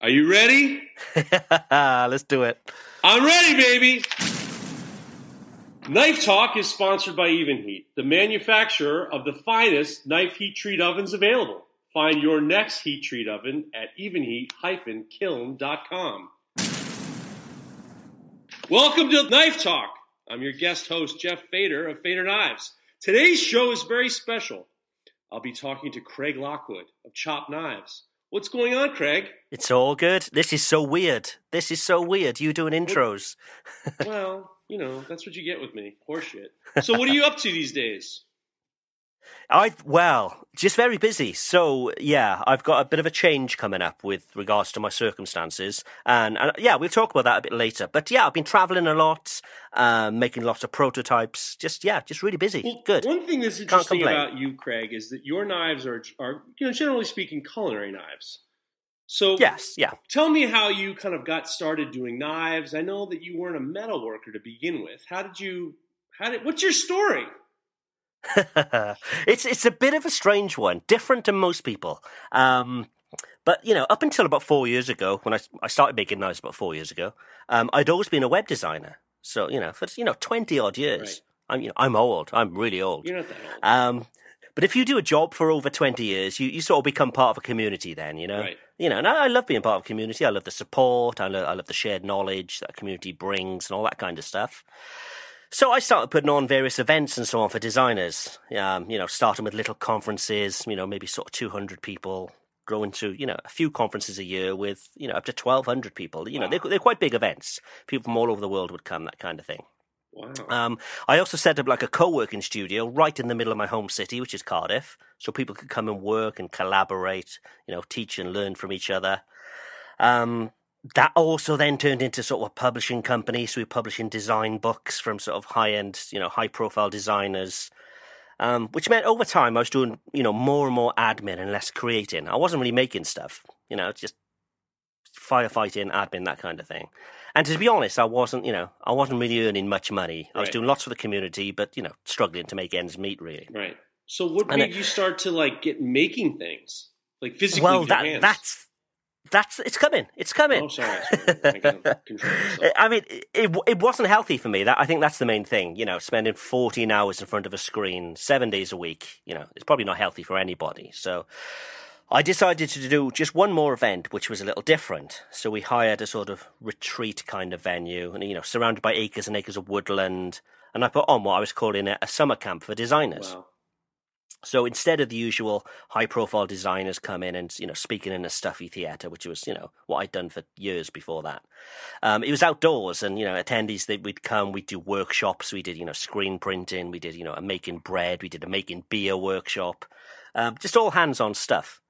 Are you ready? Let's do it. I'm ready, baby. Knife Talk is sponsored by Evenheat, the manufacturer of the finest knife heat treat ovens available. Find your next heat treat oven at evenheat-kiln.com. Welcome to Knife Talk. I'm your guest host, Jeff Fader of Fader Knives. Today's show is very special. I'll be talking to Craig Lockwood of Chop Knives. What's going on, Craig? It's all good. This is so weird. This is so weird. You doing intros. well, you know, that's what you get with me. Horseshit. So what are you up to these days? I well, just very busy. So yeah, I've got a bit of a change coming up with regards to my circumstances, and, and yeah, we'll talk about that a bit later. But yeah, I've been traveling a lot, um, making lots of prototypes. Just yeah, just really busy. Well, Good. One thing that's interesting about you, Craig, is that your knives are are you know generally speaking culinary knives. So yes, yeah. Tell me how you kind of got started doing knives. I know that you weren't a metal worker to begin with. How did you? How did? What's your story? it's it's a bit of a strange one, different to most people. Um, but you know, up until about four years ago, when I I started making knives about four years ago, um, I'd always been a web designer. So you know, for you know twenty odd years, right. I'm you know I'm old. I'm really old. You're not that old. Um, but if you do a job for over twenty years, you, you sort of become part of a community. Then you know, right. you know, and I, I, love being part of a community. I love the support. I love I love the shared knowledge that community brings and all that kind of stuff. So I started putting on various events and so on for designers. Um, you know, starting with little conferences, you know, maybe sort of 200 people, growing to, you know, a few conferences a year with, you know, up to 1,200 people. You know, they're, they're quite big events. People from all over the world would come, that kind of thing. Wow. Um, I also set up like a co-working studio right in the middle of my home city, which is Cardiff, so people could come and work and collaborate, you know, teach and learn from each other. Um, that also then turned into sort of a publishing company. So we are publishing design books from sort of high end, you know, high profile designers. Um, which meant over time I was doing, you know, more and more admin and less creating. I wasn't really making stuff, you know, just firefighting, admin, that kind of thing. And to be honest, I wasn't, you know, I wasn't really earning much money. I was doing lots for the community, but you know, struggling to make ends meet, really. Right. So, what made it, you start to like get making things, like physically? Well, that, that's that's it's coming. It's coming. Oh, sorry. sorry. I, I mean, it it wasn't healthy for me. That I think that's the main thing. You know, spending fourteen hours in front of a screen seven days a week. You know, it's probably not healthy for anybody. So. I decided to do just one more event, which was a little different. So we hired a sort of retreat kind of venue, and you know, surrounded by acres and acres of woodland. And I put on what I was calling a, a summer camp for designers. Wow. So instead of the usual high profile designers come in and, you know, speaking in a stuffy theatre, which was, you know, what I'd done for years before that, um, it was outdoors and, you know, attendees that we'd come, we'd do workshops, we did, you know, screen printing, we did, you know, a making bread, we did a making beer workshop, um, just all hands on stuff.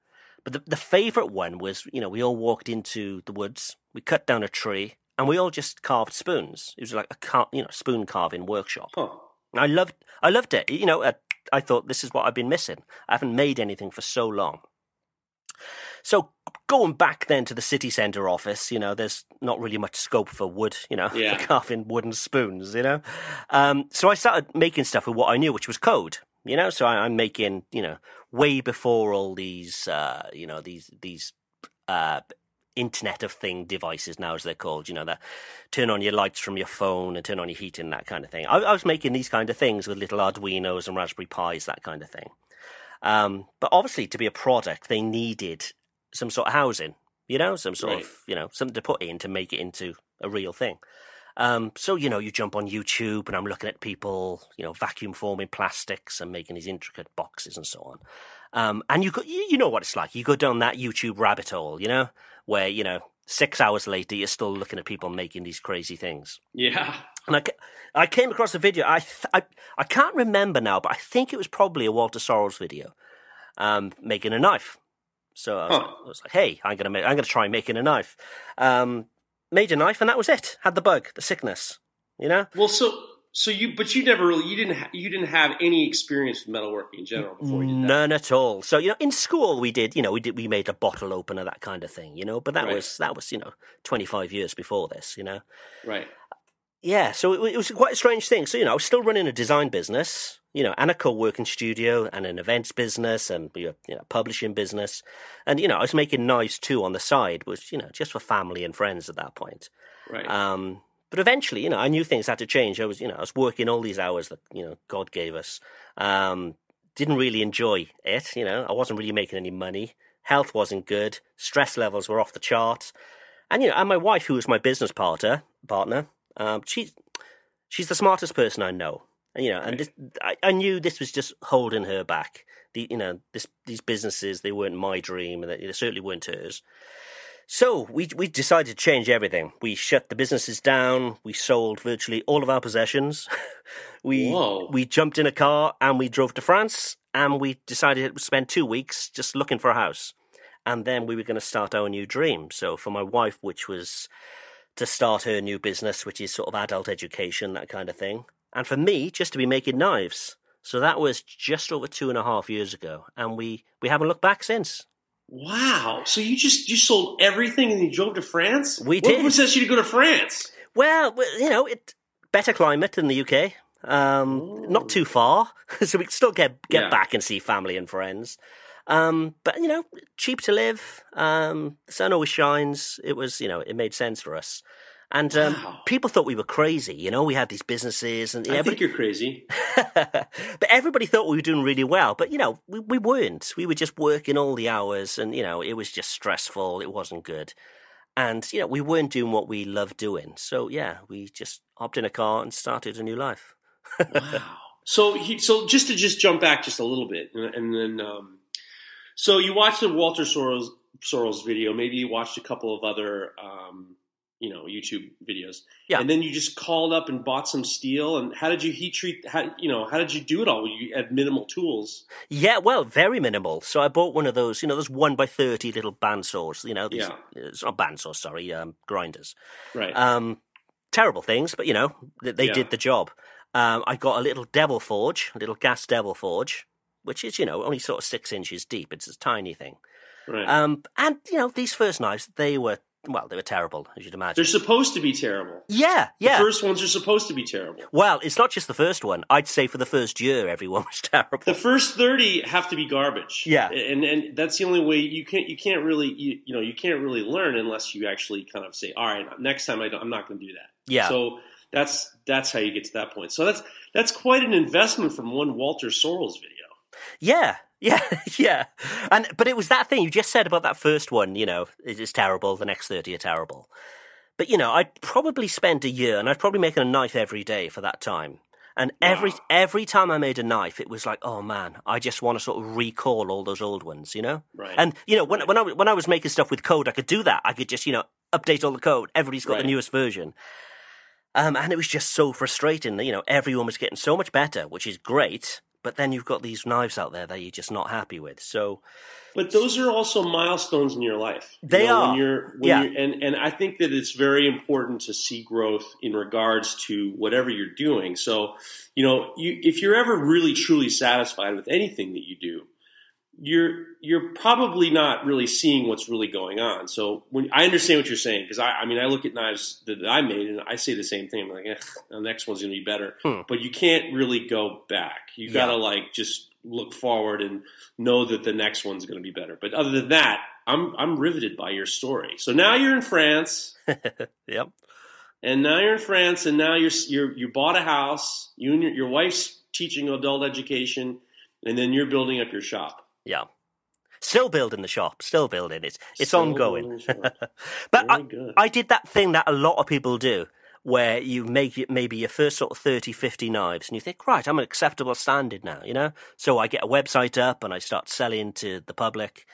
But the, the favourite one was, you know, we all walked into the woods, we cut down a tree, and we all just carved spoons. It was like a car- you know spoon carving workshop. Huh. I loved I loved it. You know, I thought this is what I've been missing. I haven't made anything for so long. So going back then to the city centre office, you know, there's not really much scope for wood, you know, yeah. for carving wooden spoons, you know. Um, so I started making stuff with what I knew, which was code, you know. So I, am making, you know, way before all these, uh, you know, these these uh, Internet of Thing devices now, as they're called. You know, that turn on your lights from your phone and turn on your heating, that kind of thing. I, I was making these kind of things with little Arduinos and Raspberry Pis, that kind of thing. Um, but obviously, to be a product, they needed some sort of housing. you know, some sort Right. of, you know, something to put in to make it into a real thing. Um, so, you know, you jump on YouTube and I'm looking at people, you know, vacuum forming plastics and making these intricate boxes and so on. Um, and you, go, you, you know what it's like. You go down that YouTube rabbit hole, you know, where, you know, six hours later, you're still looking at people making these crazy things. Yeah. And I, I came across a video. I, th- I I can't remember now, but I think it was probably a Walter Sorrells video, um, making a knife. So I was, Huh. like, I was like, "Hey, I'm gonna make, I'm gonna try making a knife." Um, made a knife, and that was it. Had the bug, the sickness, you know. Well, so so you, but you never really, you didn't, ha- you didn't have any experience with metalworking in general before you did that. None at all. So you know, in school we did, you know, we did we made a bottle opener, that kind of thing, you know. But that Right. was that was you know 25 years before this, you know. Right. Yeah, so it, it was quite a strange thing. So, you know, I was still running a design business, you know, and a co-working studio and an events business and you you know, publishing business. And, you know, I was making knives too on the side, which, you know, just for family and friends at that point. Right. Um, but eventually, you know, I knew things had to change. I was, you know, I was working all these hours that, you know, God gave us. Um, didn't really enjoy it, you know, I wasn't really making any money. Health wasn't good. Stress levels were off the charts. And, you know, and my wife, who was my business partner, partner, um, she's she's the smartest person I know. And, you know, and this, I, I knew this was just holding her back. The, you know, this, these businesses, they weren't my dream, and they, they certainly weren't hers. So we we decided to change everything. We shut the businesses down. We sold virtually all of our possessions. we Whoa. we jumped in a car and we drove to France. And we decided to spend two weeks just looking for a house. And then we were going to start our new dream. So for my wife, which was to start her new business, which is sort of adult education, that kind of thing. And for me, just to be making knives. So that was just over two and a half years ago, and we we haven't looked back since. Wow. So you just you sold everything and you drove to France? We what did. possessed you to go to France? Well, you know, it better climate than the UK. Um, not too far, so we can still get get Yeah. back and see family and friends. Um, but you know, cheap to live. Um, the sun always shines. It was, you know, it made sense for us. And um, Wow. people thought we were crazy. You know, we had these businesses, and I everybody- think you're crazy. but everybody thought we were doing really well. But you know, we, we weren't. We were just working all the hours, and you know, it was just stressful. It wasn't good, and you know, we weren't doing what we loved doing. So yeah, we just hopped in a car and started a new life. wow. So he, so just to just jump back just a little bit, and, and then um, so you watched the Walter Sorrells Sorrells video. Maybe you watched a couple of other um, you know YouTube videos. Yeah. And then you just called up and bought some steel. And how did you heat treat? How you know how did you do it all? You had minimal tools. Yeah, well, very minimal. So I bought one of those, you know, those one by thirty little bandsaws. You know, these, Yeah. it's not bandsaws, sorry, um, grinders. Right. Um, terrible things, but you know, they, they Yeah. did the job. Um, I got a little devil forge, a little gas devil forge, which is, you know, only sort of six inches deep. It's a tiny thing. right. Um, and, you know, these first knives, they were, well, they were terrible, as you'd imagine. They're supposed to be terrible. yeah, yeah. The first ones are supposed to be terrible. well, it's not just the first one. I'd say for the first year, everyone was terrible. The first thirty have to be garbage. Yeah. and and that's the only way you can't you can't really you, you know you can't really learn unless you actually kind of say, all right, next time I don't, I'm not going to do that. Yeah. So that's that's how you get to that point. So that's that's quite an investment from one Walter Sorrells video. Yeah, yeah, yeah. And but it was that thing you just said about that first one. You know, it is terrible. The next thirty are terrible. But you know, I'd probably spent a year, and I'd probably making a knife every day for that time. And every Wow. every time I made a knife, it was like, oh man, I just want to sort of recall all those old ones, you know. Right. And you know, when when I when I was making stuff with code, I could do that. I could just you know update all the code. Everybody's got Right. the newest version. Um, and it was just so frustrating that, you know, everyone was getting so much better, which is great. But then you've got these knives out there that you're just not happy with. So, But those are also milestones in your life. You They know, are. When you're, when Yeah. You're, and and I think that it's very important to see growth in regards to whatever you're doing. So, you know, you, if you're ever really truly satisfied with anything that you do, you're you're probably not really seeing what's really going on. So when I understand what you're saying, because I, I mean I look at knives that I made and I say the same thing. I'm like, eh, the next one's gonna be better. Hmm. But you can't really go back. You Yeah. gotta like just look forward and know that the next one's gonna be better. But other than that, I'm I'm riveted by your story. So now you're in France. yep. And now you're in France, and now you're you're you bought a house. You and your, your wife's teaching adult education, and then you're building up your shop. Yeah. Still building the shop, still building it. It's Still ongoing. building the shop. but I. I did that thing that a lot of people do, where you make it maybe your first sort of 30, 50 knives, and you think, right, I'm an acceptable standard now, you know? So I get a website up and I start selling to the public.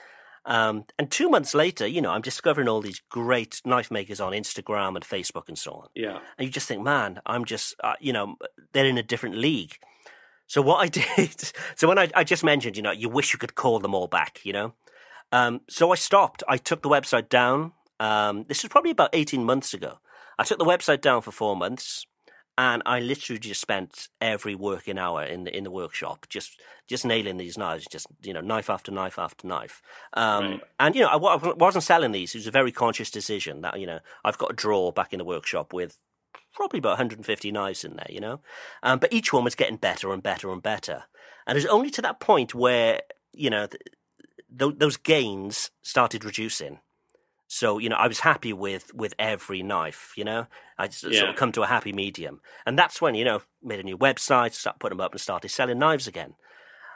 Um, and two months later, you know, I'm discovering all these great knife makers on Instagram and Facebook and so on. Yeah. And you just think, man, I'm just, uh, you know, they're in a different league. So what I did, so when I, I just mentioned, you know, you wish you could call them all back, you know. Um, so I stopped. I took the website down. Um, this was probably about 18 months ago. I took the website down for four months, and I literally just spent every working hour in the in the workshop just just nailing these knives, just you know, knife after knife after knife. Um, Right. And you know, I, I wasn't selling these. It was a very conscious decision that you know I've got a drawer back in the workshop with probably about 150 knives in there, you know. Um, but each one was getting better and better and better. And it was only to that point where you know th- th- those gains started reducing. So you know, I was happy with with every knife. You know, I just sort of come to a happy medium, and that's when you know made a new website, start putting them up, and started selling knives again.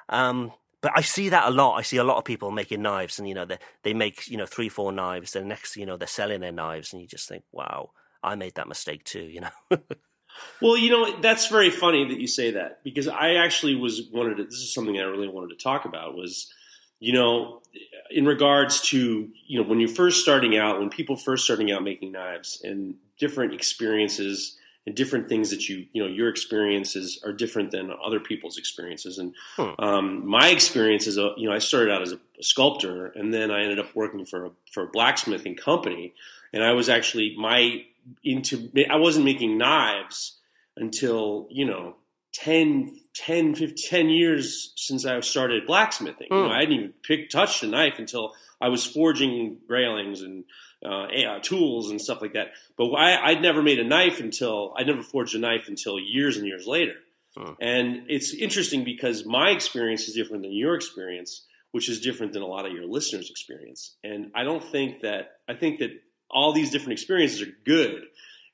Um, but I see that a lot. I see a lot of people making knives, and you know, they they make you know three, four knives. Then next, you know, they're selling their knives, and you just think, wow, I made that mistake too. You know, Well, you know, that's very funny that you say that because I actually was wanted to, this is something I really wanted to talk about was, you know, in regards to, you know, when you're first starting out, when people first starting out making knives and different experiences and different things that you, you know, your experiences are different than other people's experiences. And Hmm. um, my experience is, a, you know, I started out as a sculptor and then I ended up working for a, for a blacksmithing company. And I was actually, my, into I wasn't making knives until you know 10, 10, 15, 10 years since I started blacksmithing. You know, Mm. I hadn't even picked touched a knife until I was forging railings and uh, tools and stuff like that. But I, I'd never made a knife until I never forged a knife until years and years later. Mm. And it's interesting because my experience is different than your experience, which is different than a lot of your listeners' experience. And I don't think that I think that all these different experiences are good,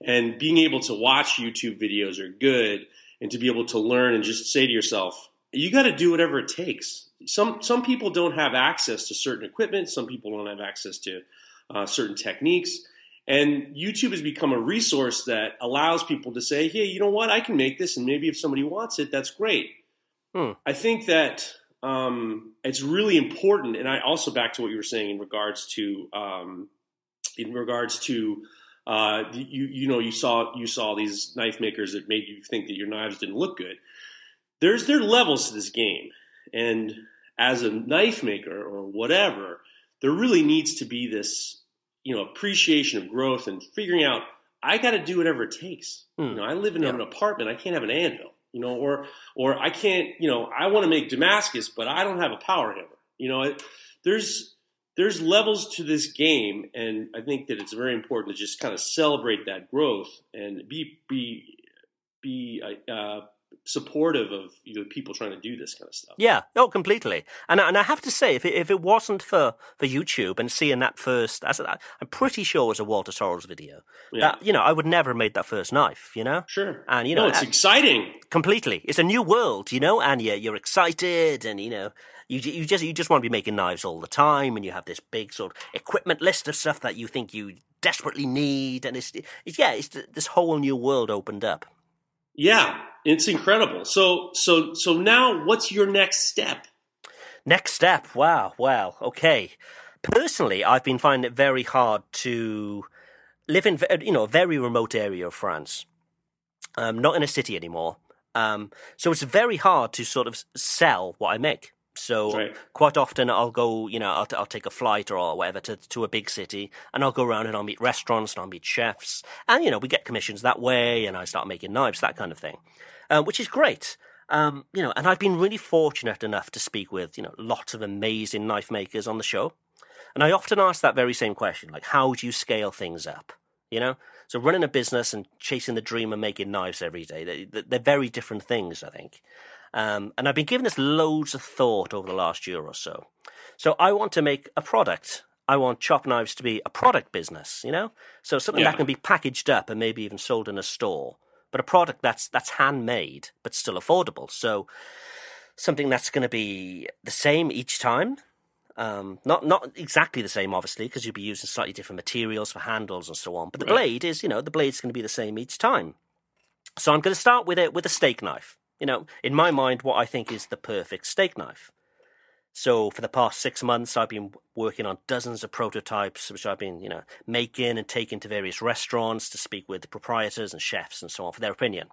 and being able to watch YouTube videos are good, and to be able to learn and just say to yourself, you got to do whatever it takes. Some some people don't have access to certain equipment. Some people don't have access to uh, certain techniques. And YouTube has become a resource that allows people to say, hey, you know what? I can make this, and maybe if somebody wants it, that's great. Hmm. I think that um, it's really important. And I also back to what you were saying in regards to um, in regards to uh, you you know you saw you saw these knife makers that made you think that your knives didn't look good. There's there are levels to this game, and as a knife maker or whatever, there really needs to be this you know appreciation of growth and figuring out I got to do whatever it takes. Hmm. You know, I live in Yeah. an apartment. I can't have an anvil. You know, or or I can't. You know, I want to make Damascus, but I don't have a power hammer. You know, it, there's there's levels to this game, and I think that it's very important to just kind of celebrate that growth and be be be uh, supportive of you know people trying to do this kind of stuff. Yeah, oh, completely. And I- and I have to say, if it, if it wasn't for, for YouTube and seeing that first, I- I'm pretty sure it was a Walter Sorrells video. Yeah. That you know, I would never have made that first knife. You know, Sure, And, you no, know, it's uh, exciting. completely. It's a new world, you know, and you're, you're excited, and you know, you you just you just want to be making knives all the time, and you have this big sort of equipment list of stuff that you think you desperately need, and it's, it's yeah, it's this whole new world opened up. Yeah, it's incredible. So so so now, what's your next step? Next step. Wow. Wow. okay. Personally, I've been finding it very hard to live in, you know, a very remote area of France. Um, not in a city anymore. Um, so it's very hard to sort of sell what I make. So Right. quite often I'll go, you know, I'll, I'll take a flight or whatever to to a big city, and I'll go around and I'll meet restaurants and I'll meet chefs, and you know we get commissions that way, and I start making knives, that kind of thing, um, which is great. Um, you know, and I've been really fortunate enough to speak with you know lots of amazing knife makers on the show, and I often ask that very same question, like how do you scale things up? You know, so running a business and chasing the dream of making knives every day, they, they're very different things, I think. Um, and I've been giving this loads of thought over the last year or so. So I want to make a product. I want Chop Knives to be a product business, you know? So something Yeah. that can be packaged up and maybe even sold in a store, but a product that's that's handmade but still affordable. So something that's going to be the same each time. Um, not not exactly the same, obviously, because you'll be using slightly different materials for handles and so on. But the Right. blade is, you know, the blade's going to be the same each time. So I'm going to start with it with a steak knife. You know, in my mind, what I think is the perfect steak knife. So for the past six months, I've been working on dozens of prototypes, which I've been, you know, making and taking to various restaurants to speak with the proprietors and chefs and so on for their opinion.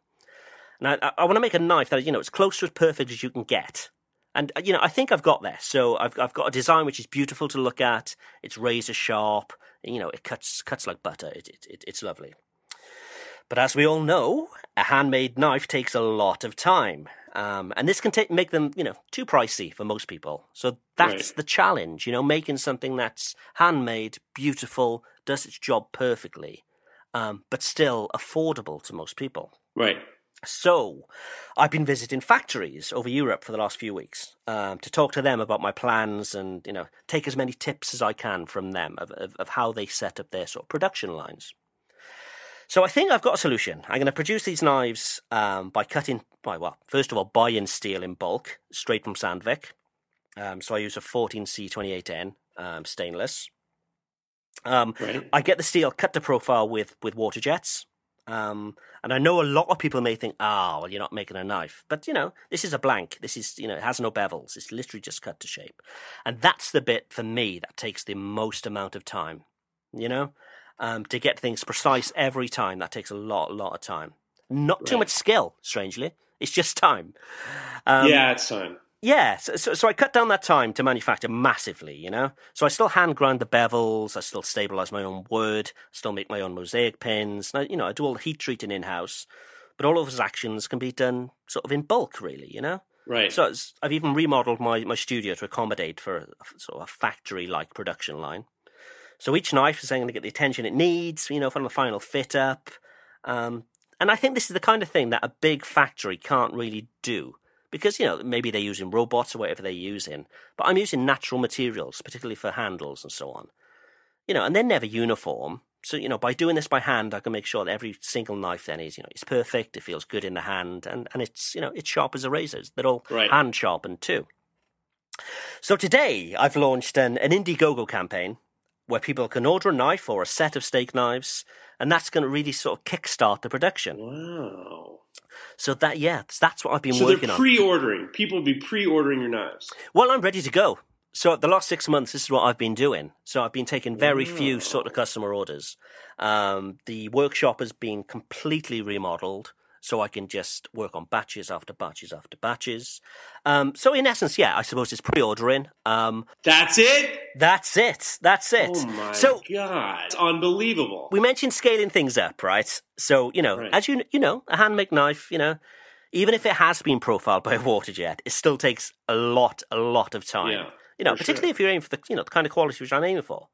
Now, I, I want to make a knife that you know it's close to as perfect as you can get, and uh, you know I think I've got there. So I've I've got a design which is beautiful to look at. It's razor sharp. You know, it cuts cuts like butter. It, it it's lovely. But as we all know, a handmade knife takes a lot of time. Um, and this can take, make them, you know, too pricey for most people. So that's Right. the challenge, you know, making something that's handmade, beautiful, does its job perfectly, um, but still affordable to most people. Right. So, I've been visiting factories over Europe for the last few weeks um, to talk to them about my plans and you know take as many tips as I can from them of, of, of how they set up their sort of production lines. So I think I've got a solution. I'm going to produce these knives um, by cutting, by well, first of all, buying steel in bulk straight from Sandvik. Um, so I use a 14C28N um, stainless. Um, Right. I get the steel cut to profile with with water jets. Um, and I know a lot of people may think, ah, well, you're not making a knife. But, you know, this is a blank. This is, you know, it has no bevels. It's literally just cut to shape. And that's the bit for me that takes the most amount of time, you know? Um, to get things precise every time, that takes a lot, a lot of time. Not too Right. much skill, strangely. It's just time. Um, yeah, it's time. yeah, so, so, so I cut down that time to manufacture massively, you know? So I still hand grind the bevels, I still stabilize my own wood, still make my own mosaic pins, and I, you know, I do all the heat treating in house, but all of those actions can be done sort of in bulk, really, you know? Right. So I've even remodeled my, my studio to accommodate for a, sort of a factory like production line. So each knife is then going to get the attention it needs, you know, from the final fit up. Um, and I think this is the kind of thing that a big factory can't really do because, you know, maybe they're using robots or whatever they're using, but I'm using natural materials, particularly for handles and so on. You know, and they're never uniform. So, you know, by doing this by hand, I can make sure that every single knife then is, you know, it's perfect, it feels good in the hand, and, and it's, you know, it's sharp as a razors. They're all Right. hand sharpened too. So today I've launched an, an Indiegogo campaign where people can order a knife or a set of steak knives, and that's going to really sort of kickstart the production. wow. So that yeah, that's what I've been So working they're on. pre-ordering. People will be pre-ordering your knives. Well, I'm ready to go. So the last six months, this is what I've been doing. So I've been taking very few sort of customer orders. Um, the workshop has been completely remodeled, so I can just work on batches after batches after batches. Um, so in essence, yeah, I suppose it's pre-ordering. Um, That's it. that's it. That's it. Oh my so god, it's unbelievable. we mentioned scaling things up, right? So you know, Right. as you you know, a handmade knife, you know, even if it has been profiled by a water jet, it still takes a lot, a lot of time. Yeah, you know, particularly sure. if you're aiming for the you know the kind of quality which I'm aiming for.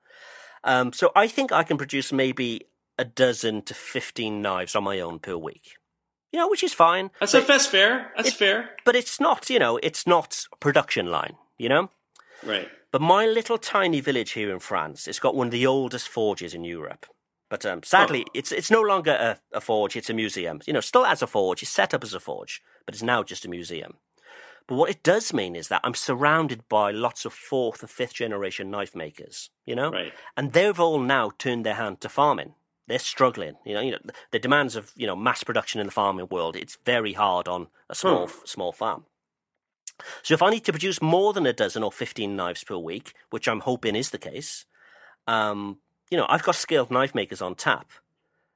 Um, so I think I can produce maybe a dozen to fifteen knives on my own per week. You know, which is fine. that's a, that's fair. That's it- fair. but it's not. You know, it's not production line. You know. Right. But my little tiny village here in France, it's got one of the oldest forges in Europe. But um, sadly, Oh. it's it's no longer a, a forge; it's a museum. You know, still as a forge, it's set up as a forge, but it's now just a museum. But what it does mean is that I'm surrounded by lots of fourth and fifth generation knife makers. You know, Right. and they've all now turned their hand to farming. They're struggling. You know, you know the demands of you know mass production in the farming world. It's very hard on a small small farm. So if I need to produce more than a dozen or fifteen knives per week, which I'm hoping is the case, um, you know, I've got skilled knife makers on tap.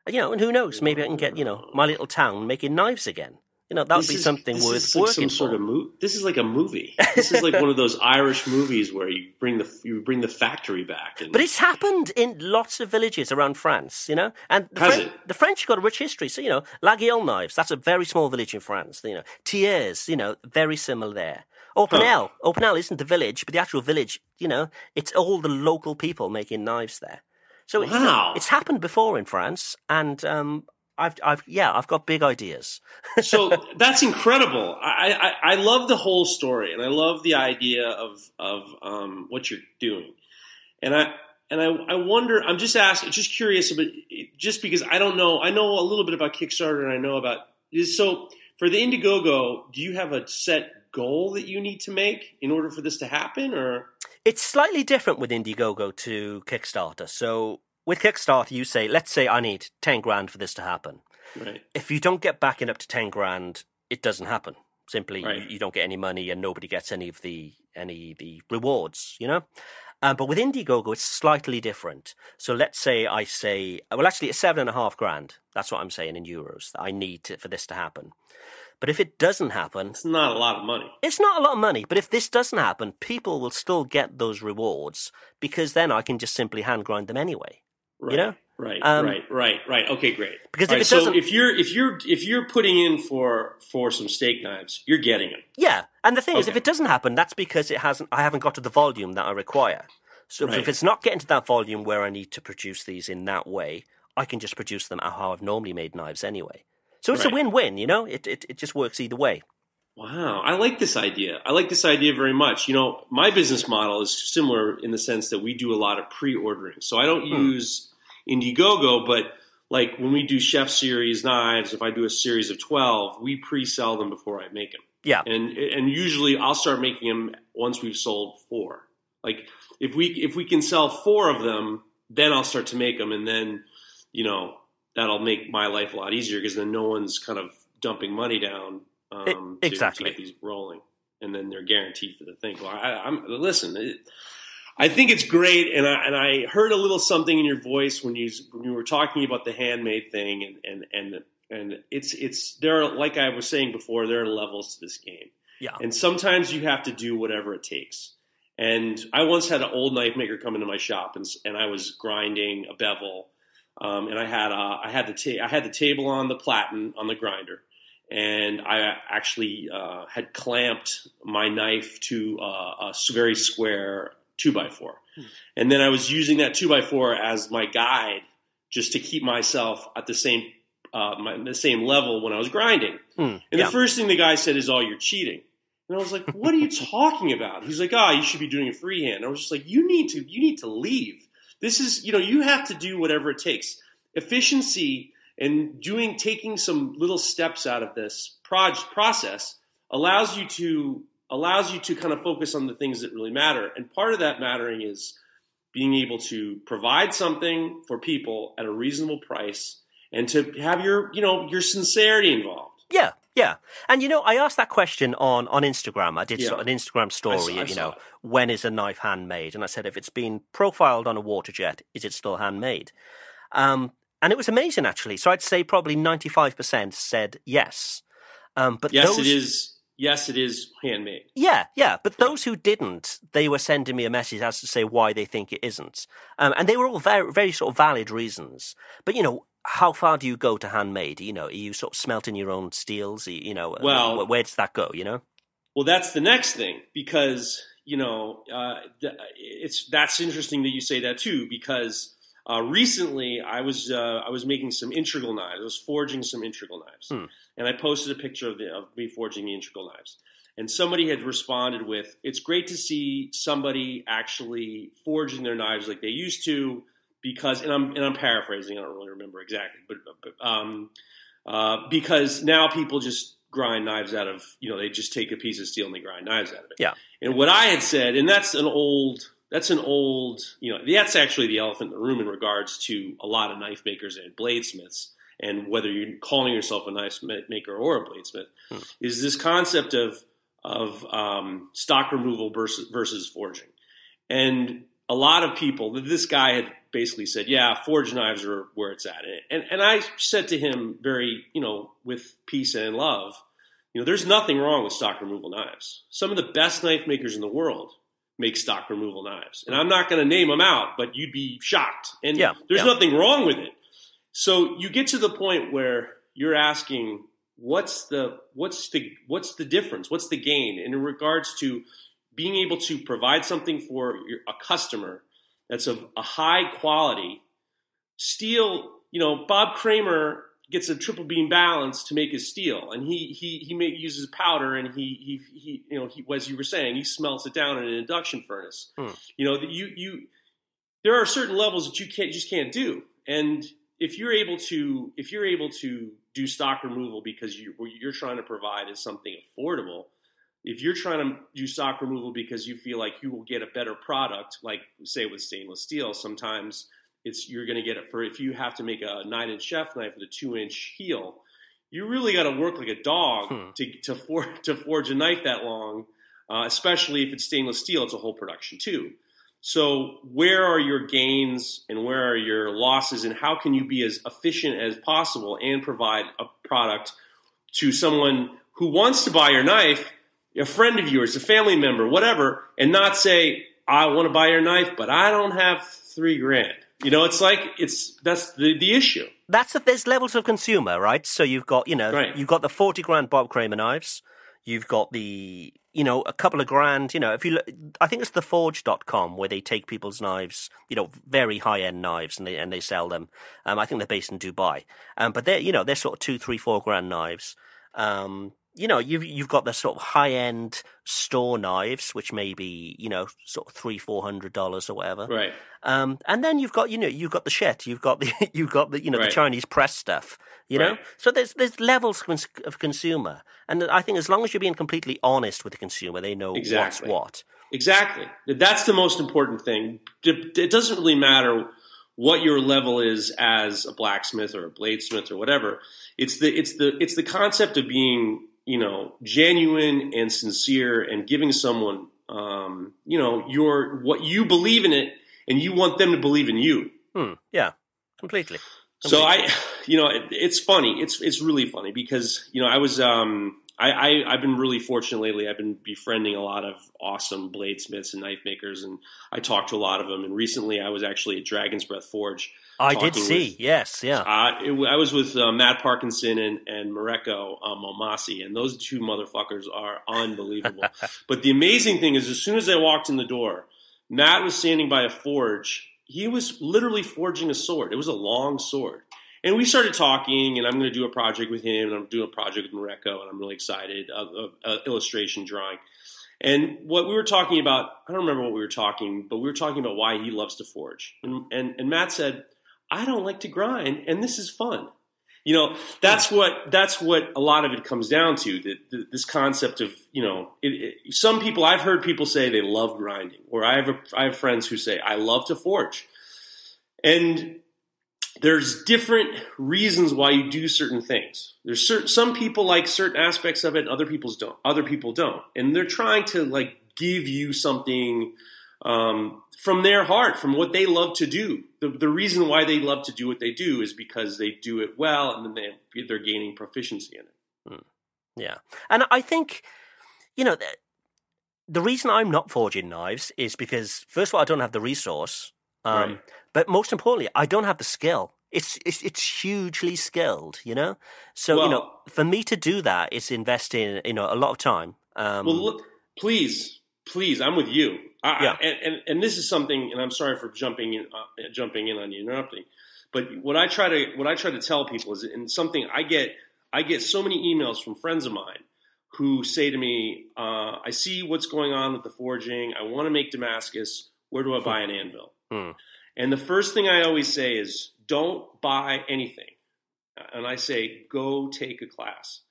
You know, and who knows? Maybe I can get you know my little town making knives again. You know, that would be is- something this worth like working some sort for. of mo- This is like a movie. This is like one of those Irish movies where you bring the you bring the factory back. And, But it's happened in lots of villages around France, you know. And the, Has Fren- it? the French got a rich history. So, you know, Laguiole knives, that's a very small village in France. You know, Thiers, you know, very similar there. Opinel, Opinel isn't the village, but the actual village, you know, it's all the local people making knives there. So Wow. it's happened before in France, and um, I've, I've, yeah, I've got big ideas. so that's incredible. I, I I love the whole story, and I love the idea of of um, what you're doing. And I and I, I wonder. I'm just asking, just curious, about just because I don't know. I know a little bit about Kickstarter, and I know about so for the Indiegogo. Do you have a set goal that you need to make in order for this to happen, or It's slightly different with Indiegogo to Kickstarter. So with Kickstarter, you say, let's say I need 10 grand for this to happen. right? If you don't get backing up to 10 grand, it doesn't happen. Simply, Right. you, you don't get any money and nobody gets any of the any the rewards, you know? Um, but with Indiegogo, it's slightly different. So let's say I say, well, actually, it's seven and a half grand. That's what I'm saying in euros that I need to, for this to happen. But if it doesn't happen, It's not a lot of money. it's not a lot of money, but if this doesn't happen, people will still get those rewards because then I can just simply hand grind them anyway. Right. know? Right, Um, right, right, right. Okay, great. Because All if right, it doesn't- if you're if you're if you're putting in for for some steak knives, you're getting them. Yeah, and the thing is, if it doesn't happen, that's because it hasn't. I haven't got to the volume that I require. So Right. if it's not getting to that volume where I need to produce these in that way, I can just produce them how I've normally made knives anyway. So it's Right. a win-win, you know. It, it it just works either way. Wow, I like this idea. I like this idea very much. You know, my business model is similar in the sense that we do a lot of pre-ordering. So I don't Hmm. use Indiegogo, but like when we do chef series knives, if I do a series of 12, we pre-sell them before I make them. Yeah, and and usually I'll start making them once we've sold four. Like if we if we can sell four of them, then I'll start to make them, and then you know that'll make my life a lot easier because then no one's kind of dumping money down um, E- to- exactly. to, get these rolling, and then they're guaranteed for the thing. Well, I, I'm listen. It, I think it's great, and I and I heard a little something in your voice when you when you were talking about the handmade thing, and and and and it's it's there. Are, like I was saying before, there are levels to this game. yeah, And sometimes you have to do whatever it takes. And I once had an old knife maker come into my shop, and, and I was grinding a bevel, um, and I had uh, I had the ta- I had the table on the platen on the grinder, and I actually uh, had clamped my knife to uh, a very square two by four, and then I was using that two by four as my guide just to keep myself at the same uh, my, the same level when I was grinding. Hmm, And yeah. the first thing the guy said is, "Oh, you're cheating." And I was like, "What are you talking about?" He's like, "Ah, you should be doing it freehand." I was just like, "You need to, you need to leave. This is, you know, you have to do whatever it takes. Efficiency and doing, taking some little steps out of this proj- process allows you to allows you to kind of focus on the things that really matter. And part of that mattering is being able to provide something for people at a reasonable price and to have your, you know, your sincerity involved." Yeah, yeah. And you know, I asked that question on on Instagram. I did Yeah. sort of an Instagram story. I saw- I you know, it. when is a knife handmade? And I said, if it's been profiled on a water jet, is it still handmade? Um, and it was amazing actually. So I'd say probably ninety five percent said yes. Um, but Yes, those, it is. Yes, it is handmade. Yeah, yeah. But those who didn't, they were sending me a message as to say why they think it isn't. Um, and they were all very, very sort of valid reasons. But, you know, how far do you go to handmade? You know, are you sort of smelting your own steels? You know, Well- wh- where does that go, you know? Well, that's the next thing because you know uh, it's that's interesting that you say that too because uh, recently I was uh, I was making some integral knives. I was forging some integral knives, Hmm. And I posted a picture of, the, of me forging the integral knives. And somebody had responded with, "It's great to see somebody actually forging their knives like they used to." Because, and I'm and I'm paraphrasing. I don't really remember exactly, but, but um, uh, because now people just grind knives out of you know they just take a piece of steel and they grind knives out of it. Yeah. And what I had said, and that's an old that's an old you know that's actually the elephant in the room in regards to a lot of knife makers and bladesmiths and whether you're calling yourself a knife maker or a bladesmith Hmm. is this concept of of um, stock removal versus versus forging. And a lot of people, this guy had basically said, "Yeah, forged knives are where it's at." And and I said to him very, you know, with peace and love, you know, there's nothing wrong with stock removal knives. Some of the best knife makers in the world make stock removal knives, and I'm not going to name them out, but you'd be shocked. And Yeah, there's yeah. nothing wrong with it. So you get to the point where you're asking, what's the what's the what's the difference? What's the gain in regards to being able to provide something for your, a customer that's of a high quality steel? You know, Bob Kramer gets a triple beam balance to make his steel, and he he he may, uses powder, and he he he you know he as you were saying, he smelts it down in an induction furnace. Hmm. You know, that you you there are certain levels that you can't just can't do, and if you're able to if you're able to do stock removal because you what you're trying to provide is something affordable, if you're trying to do stock removal because you feel like you will get a better product, like say with stainless steel, sometimes it's you're going to get it for if you have to make a nine inch chef knife with a two inch heel, you really got to work like a dog Hmm. to to, for, to forge a knife that long, uh, especially if it's stainless steel. It's a whole production too. So where are your gains and where are your losses, and how can you be as efficient as possible and provide a product to someone who wants to buy your knife, a friend of yours, a family member, whatever, and not say, "I want to buy your knife, but I don't have three grand." You know, it's like it's that's the the issue. That's that there's levels of consumer, right? So you've got, you know, Right. you've got the 40 grand Bob Kramer knives. You've got the, you know, a couple of grand, you know, if you look, I think it's theforge.com where they take people's knives, you know, very high end knives and they, and they sell them. Um, I think they're based in Dubai. Um, but they're, you know, they're sort of two, three, four grand knives. Um, you know, you've, you've got the sort of high end store knives, which may be, you know, sort of three, four hundred dollars or whatever. Right. Um, and then you've got, you know, you've got the shit, you've got the, you've got the, you know, Right. the Chinese press stuff, you know. Right. So there's there's levels of consumer, and I think as long as you're being completely honest with the consumer, they know Exactly. what's what. Exactly. That's the most important thing. It it doesn't really matter what your level is as a blacksmith or a bladesmith or whatever. It's the it's the it's the concept of being you know genuine and sincere and giving someone um, you know your what you believe in it and you want them to believe in you. Hmm. Yeah, completely. So I, you know, it, it's funny. It's it's really funny because you know I was um I, I I've been really fortunate lately. I've been befriending a lot of awesome bladesmiths and knife makers, and I talked to a lot of them. And recently, I was actually at Dragon's Breath Forge. I did see. with- yes, yeah. Uh, it, I was with uh, Matt Parkinson and and Mareko um, Maumasi, and those two motherfuckers are unbelievable. but the amazing thing is, as soon as I walked in the door, Matt was standing by a forge. He was literally forging a sword. It was a long sword. And we started talking, and I'm going to do a project with him, and I'm doing a project with Mareko, and I'm really excited. A illustration drawing. And what we were talking about, I don't remember what we were talking, but we were talking about why he loves to forge. And, and, and Matt said, I don't like to grind, and this is fun. You know, that's what that's what a lot of it comes down to. That this concept of you know, it, it, some people I've heard people say they love grinding, or I have a, I have friends who say I love to forge, and there's different reasons why you do certain things. There's certain some people like certain aspects of it, other people's don't. Other people don't, and they're trying to like give you something um, from their heart, from what they love to do. The, the reason why they love to do what they do is because they do it well, and then they, they're gaining proficiency in it. Yeah, and I think you know the, the reason I'm not forging knives is because first of all I don't have the resource, um, Right. But most importantly I don't have the skill. It's it's it's hugely skilled, you know. So you know, for me to do that, it's investing you know a lot of time. Um, Well, look, please, please, I'm with you. I, Yeah. I, and, and and this is something, and I'm sorry for jumping in, uh, jumping in on you, interrupting. But what I try to what I try to tell people is, and something I get I get so many emails from friends of mine who say to me, uh, "I see what's going on with the forging. I want to make Damascus. Where do I buy an anvil?" Hmm. And the first thing I always say is, "Don't buy anything." And I say, "Go take a class."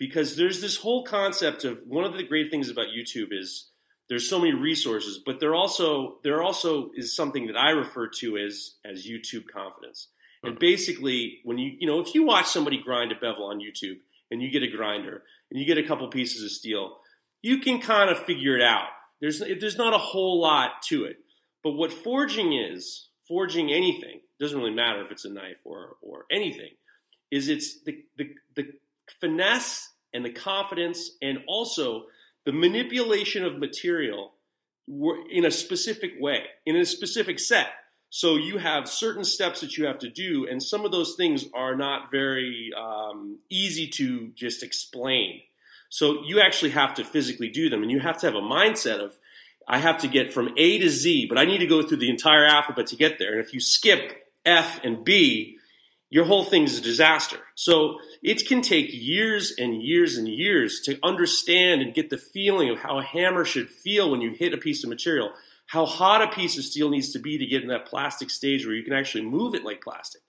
because there's this whole concept of one of the great things about YouTube is there's so many resources, but there also there also is something that I refer to as as YouTube confidence. Hmm. And basically, when you you know if you watch somebody grind a bevel on YouTube and you get a grinder and you get a couple pieces of steel, you can kind of figure it out. There's there's not a whole lot to it. But what forging is, forging anything doesn't really matter if it's a knife or or anything, is it's the the, the finesse and the confidence and also the manipulation of material in a specific way, in a specific set. So you have certain steps that you have to do, and some of those things are not very um, easy to just explain. So you actually have to physically do them, and you have to have a mindset of, I have to get from A to Z, but I need to go through the entire alphabet to get there. And if you skip F and B, your whole thing is a disaster. So it can take years and years and years to understand and get the feeling of how a hammer should feel when you hit a piece of material, how hot a piece of steel needs to be to get in that plastic stage where you can actually move it like plastic.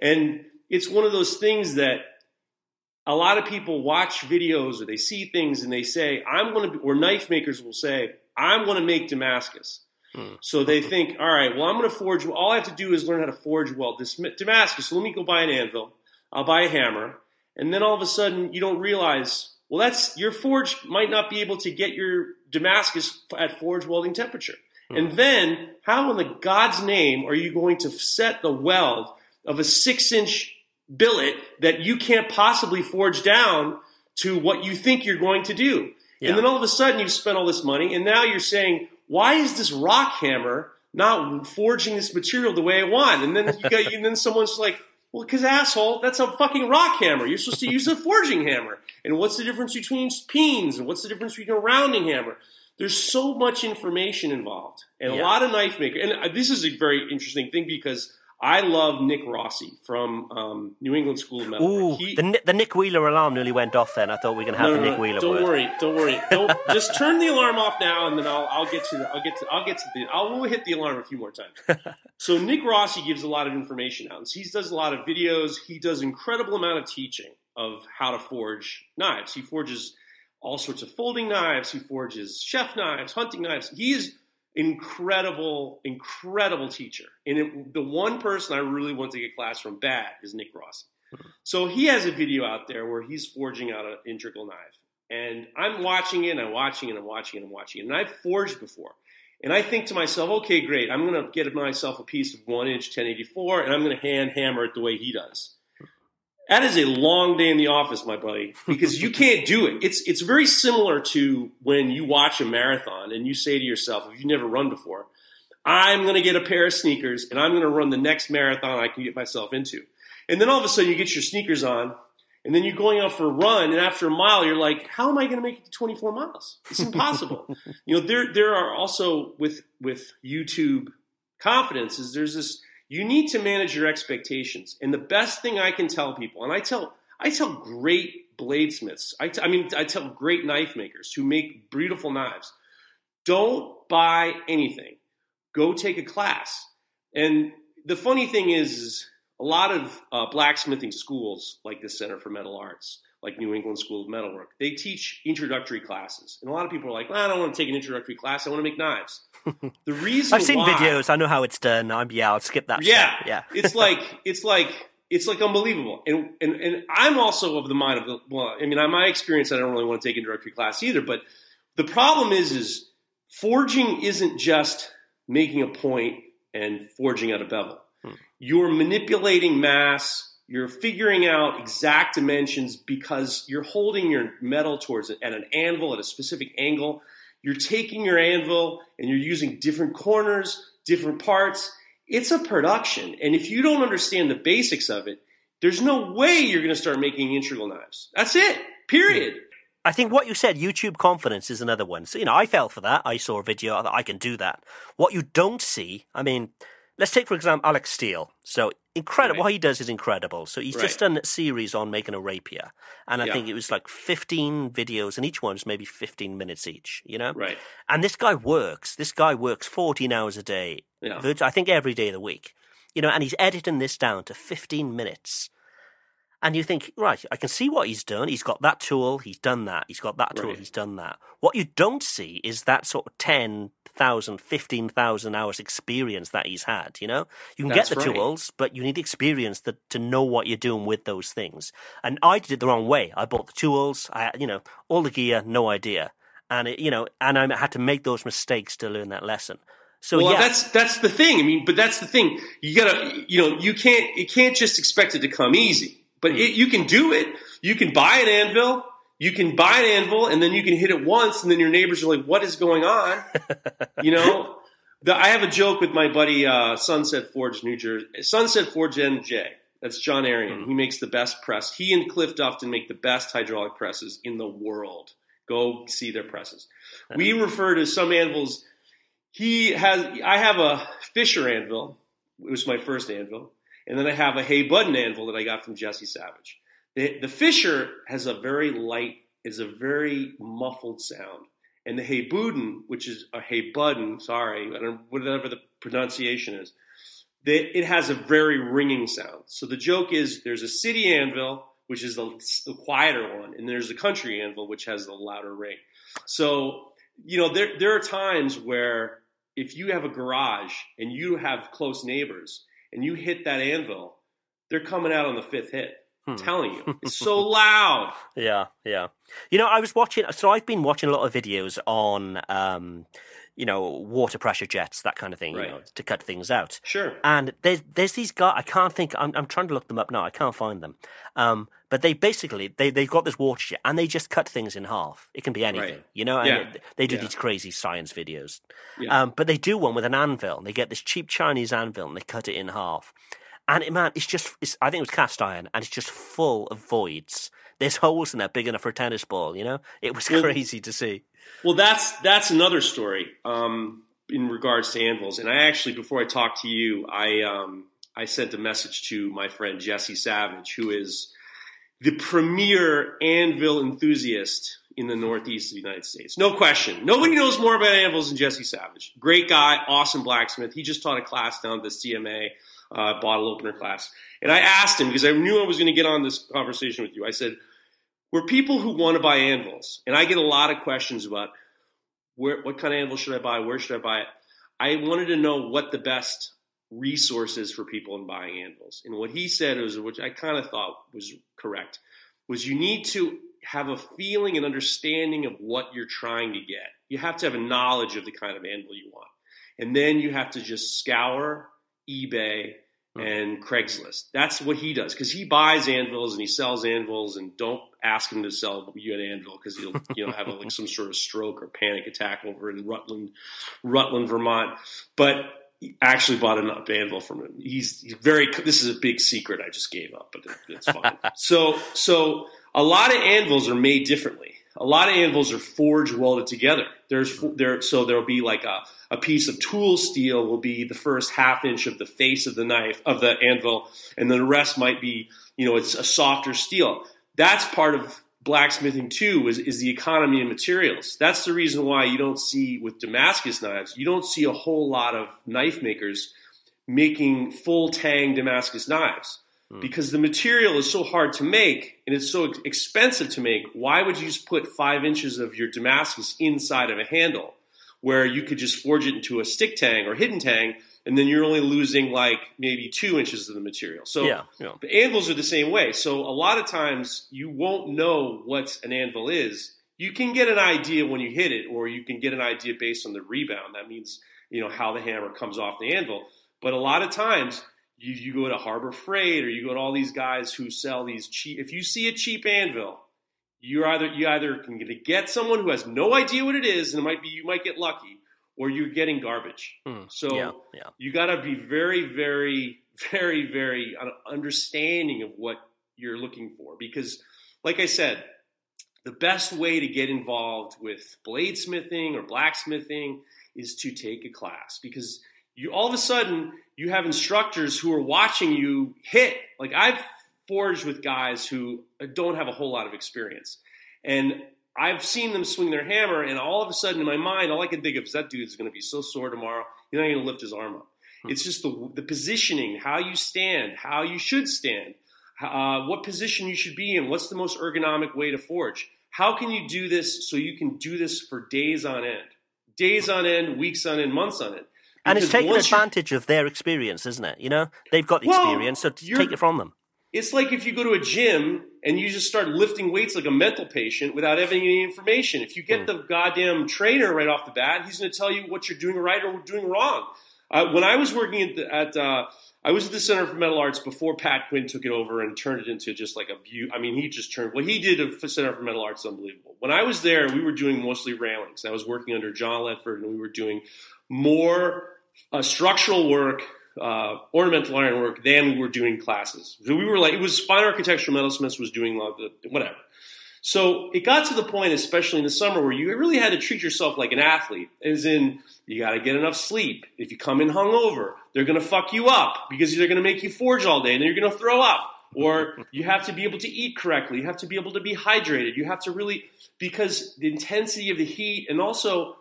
And it's one of those things that a lot of people watch videos or they see things and they say, I'm going to, be or knife makers will say, I'm going to make Damascus. Hmm. So they think, all right, well, I'm going to forge. All I have to do is learn how to forge weld this Damascus. So let me go buy an anvil. I'll buy a hammer. And then all of a sudden, you don't realize, well, that's your forge might not be able to get your Damascus at forge welding temperature. Hmm. And then, how in the God's name are you going to set the weld of a six inch billet that you can't possibly forge down to what you think you're going to do. Yeah. And then all of a sudden you've spent all this money and now you're saying, why is this rock hammer not forging this material the way I want? And then you got, and then someone's like, well, because asshole, that's a fucking rock hammer. You're supposed to use a forging hammer. And what's the difference between pins? And what's the difference between a rounding hammer? There's so much information involved, and yeah. a lot of knife maker. And this is a very interesting thing because I love Nick Rossi from um, New England School of Metal. Ooh, he, the, the Nick Wheeler alarm nearly went off. Then I thought we were going to have no, the no, Nick Wheeler. Don't word. worry, don't worry. Don't just turn the alarm off now, and then I'll, I'll get to the, I'll get to I'll get to the I'll we'll hit the alarm a few more times. so Nick Rossi gives a lot of information out. He does a lot of videos. He does incredible amount of teaching of how to forge knives. He forges all sorts of folding knives. He forges chef knives, hunting knives. He is incredible, incredible teacher. And it, the one person I really want to get class from bad is Nick Ross. So he has a video out there where he's forging out an integral knife. And I'm watching it, I'm watching it, I'm watching it, I'm watching it. And I've forged before. And I think to myself, okay, great. I'm going to get myself a piece of one inch 1084 and I'm going to hand hammer it the way he does. That is a long day in the office, my buddy, because you can't do it. It's it's very similar to when you watch a marathon and you say to yourself, if you've never run before, I'm going to get a pair of sneakers and I'm going to run the next marathon I can get myself into. And then all of a sudden you get your sneakers on and then you're going out for a run and after a mile you're like, how am I going to make it to 24 miles? It's impossible. you know, there there are also with with YouTube confidence is there's this you need to manage your expectations. And the best thing I can tell people, and I tell I tell great bladesmiths, I, t- I mean I tell great knife makers who make beautiful knives, don't buy anything. Go take a class. And the funny thing is, a lot of uh, blacksmithing schools, like the Center for Metal Arts, like New England School of Metalwork, they teach introductory classes. And a lot of people are like, well, I don't want to take an introductory class. I want to make knives. The reason I've seen why, videos. I know how it's done. I'm yeah. I'll skip that. Yeah, step. yeah. it's like it's like it's like unbelievable. And and and I'm also of the mind of the well. I mean, on my experience, I don't really want to take introductory class either. But the problem is, is forging isn't just making a point and forging out a bevel. Hmm. You're manipulating mass. You're figuring out exact dimensions because you're holding your metal towards it at an anvil at a specific angle you're taking your anvil and you're using different corners, different parts. It's a production. And if you don't understand the basics of it, there's no way you're going to start making integral knives. That's it. Period. Hmm. I think what you said, YouTube confidence, is another one. So, you know, I fell for that. I saw a video that I can do that. What you don't see, I mean, let's take, for example, Alex Steele. So, incredible. Right. What he does is incredible. So he's right. just done a series on making a rapier, and I yeah. think it was like fifteen videos, and each one's maybe fifteen minutes each. You know, right? And this guy works. This guy works fourteen hours a day. Yeah. I think every day of the week. You know, and he's editing this down to fifteen minutes. And you think, right, I can see what he's done. He's got that tool, he's done that. He's got that tool, right. he's done that. What you don't see is that sort of 10,000, 15,000 hours experience that he's had, you know? You can That's get the right. tools, but you need experience to, to know what you're doing with those things. And I did it the wrong way. I bought the tools, I, you know, all the gear, no idea. And, it, you know, and I had to make those mistakes to learn that lesson. So well, yeah. that's that's the thing. I mean, but that's the thing. You gotta, you know, you can't you can't just expect it to come easy. But hmm. it, you can do it. You can buy an anvil. You can buy an anvil, and then you can hit it once, and then your neighbors are like, "What is going on?" you know. The, I have a joke with my buddy uh, Sunset Forge, New Jersey. Sunset Forge NJ. That's John Arian. Mm. He makes the best press. He and Cliff Dufton make the best hydraulic presses in the world. Go see their presses. We refer to some anvils. He has. I have a Fisher anvil. It was my first anvil. And then I have a Hay-Budden anvil that I got from Jesse Savage. The, the Fisher has a very light, is a very muffled sound. And the Hay-Budden, which is a Hay-Budden, sorry, whatever the pronunciation is, it has a very ringing sound. So the joke is there's a city anvil which is the, the quieter one, and there's the country anvil, which has the louder ring. So you know, there there are times where if you have a garage and you have close neighbors and you hit that anvil, they're coming out on the fifth hit. I'm Hmm. telling you, it's so loud. Yeah, yeah. You know, I was watching. So I've been watching a lot of videos on, um, you know, water pressure jets, that kind of thing, Right. you know, to cut things out. Sure. And there's there's these guys. I can't think. I'm I'm trying to look them up now. I can't find them. Um, but they basically they they've got this water jet and they just cut things in half. It can be anything, Right. you know. And Yeah. it- they do Yeah. these crazy science videos. Yeah. Um, but they do one with an anvil. And they get this cheap Chinese anvil and they cut it in half. And it, man, it's just, it's, I think it was cast iron, and it's just full of voids. There's holes in there big enough for a tennis ball, you know? It was Well- crazy to see. Well, that's that's another story um, in regards to anvils. And I actually, before I talk to you, I um, I sent a message to my friend Jesse Savage, who is the premier anvil enthusiast in the Northeast of the United States. No question. Nobody knows more about anvils than Jesse Savage. Great guy, awesome blacksmith. He just taught a class down at the CMA, uh, bottle opener class. And I asked him, because I knew I was going to get on this conversation with you, I said, we're people who want to buy anvils. And I get a lot of questions about where, what kind of anvil should I buy? Where should I buy it? I wanted to know what the best resource is for people in buying anvils. And what he said was, which I kind of thought was correct, was you need to have a feeling and understanding of what you're trying to get. You have to have a knowledge of the kind of anvil you want. And then you have to just scour eBay hmm. and Craigslist. That's what he does because he buys anvils and he sells anvils. And don't ask him to sell you an anvil because he'll you know have a, like some sort of stroke or panic attack over in Rutland, Rutland, Vermont. But he actually bought an up anvil from him. He's, he's very. This is a big secret I just gave up, but it, it's fine. so so a lot of anvils are made differently. A lot of anvils are forge welded together. There's there so there'll be like a, a piece of tool steel will be the first half inch of the face of the knife of the anvil, and then the rest might be you know it's a softer steel. That's part of blacksmithing too is, is the economy of materials. That's the reason why you don't see with Damascus knives, you don't see a whole lot of knife makers making full tang Damascus knives hmm. because the material is so hard to make and it's so expensive to make. Why would you just put five inches of your Damascus inside of a handle where you could just forge it into a stick tang or hidden tang and then you're only losing like maybe two inches of the material? So Yeah, yeah. the anvils are the same way. So a lot of times you won't know what an anvil is. You can get an idea when you hit it, or you can get an idea based on the rebound. That means you know how the hammer comes off the anvil. But a lot of times you, you go to Harbor Freight or you go to all these guys who sell these cheap. If you see a cheap anvil, you're either you either can get, get someone who has no idea what it is, and it might be you might get lucky, or you're getting garbage. Hmm. So yeah, yeah. you got to be very, very, very, very understanding of what you're looking for. Because, like I said, the best way to get involved with bladesmithing or blacksmithing is to take a class because you all of a sudden you have instructors who are watching you hit. Like I've forged with guys who don't have a whole lot of experience, and I've seen them swing their hammer, and all of a sudden in my mind, all I can think of is that dude is going to be so sore tomorrow. He's not going to lift his arm up. It's just the the positioning, how you stand, how you should stand, uh, what position you should be in, what's the most ergonomic way to forge. How can you do this so you can do this for days on end, days on end, weeks on end, months on end? And it's taking you- advantage of their experience, isn't it? You know, they've got the Well, experience, so take it from them. It's like if you go to a gym and you just start lifting weights like a mental patient without having any information. If you get Hmm. the goddamn trainer right off the bat, he's going to tell you what you're doing right or doing wrong. Uh, when I was working at, the, at uh, I was at the Center for Metal Arts before Pat Quinn took it over and turned it into just like a view. I mean, he just turned what he did at the Center for Metal Arts is unbelievable. When I was there, we were doing mostly railings. I was working under John Ledford, and we were doing more uh, structural work, uh, ornamental iron work than we were doing classes. So we were like, it was fine architectural metalsmiths was doing whatever. So it got to the point, especially in the summer, where you really had to treat yourself like an athlete, as in you got to get enough sleep. If you come in hungover, they're going to fuck you up because they're going to make you forge all day, and then you're going to throw up. Or you have to be able to eat correctly. You have to be able to be hydrated. You have to really because the intensity of the heat, and also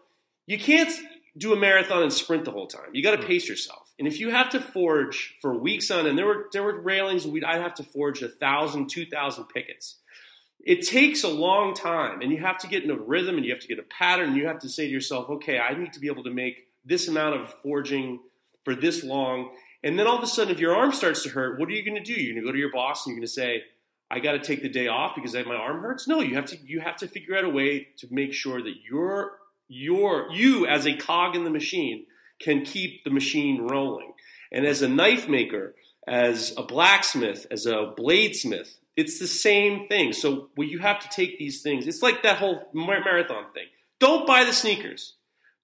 you can't do a marathon and sprint the whole time. You got to pace yourself. And if you have to forge for weeks on, and there were there were railings, we'd I'd have to forge a thousand, two thousand pickets. It takes a long time, and you have to get in a rhythm, and you have to get a pattern. And you have to say to yourself, okay, I need to be able to make this amount of forging for this long. And then all of a sudden, if your arm starts to hurt, what are you going to do? You're going to go to your boss and you're going to say, I got to take the day off because my arm hurts. No, you have to you have to figure out a way to make sure that your your you as a cog in the machine can keep the machine rolling. And as a knife maker, as a blacksmith, as a bladesmith, it's the same thing. So well, you have to take these things. It's like that whole marathon thing. Don't buy the sneakers.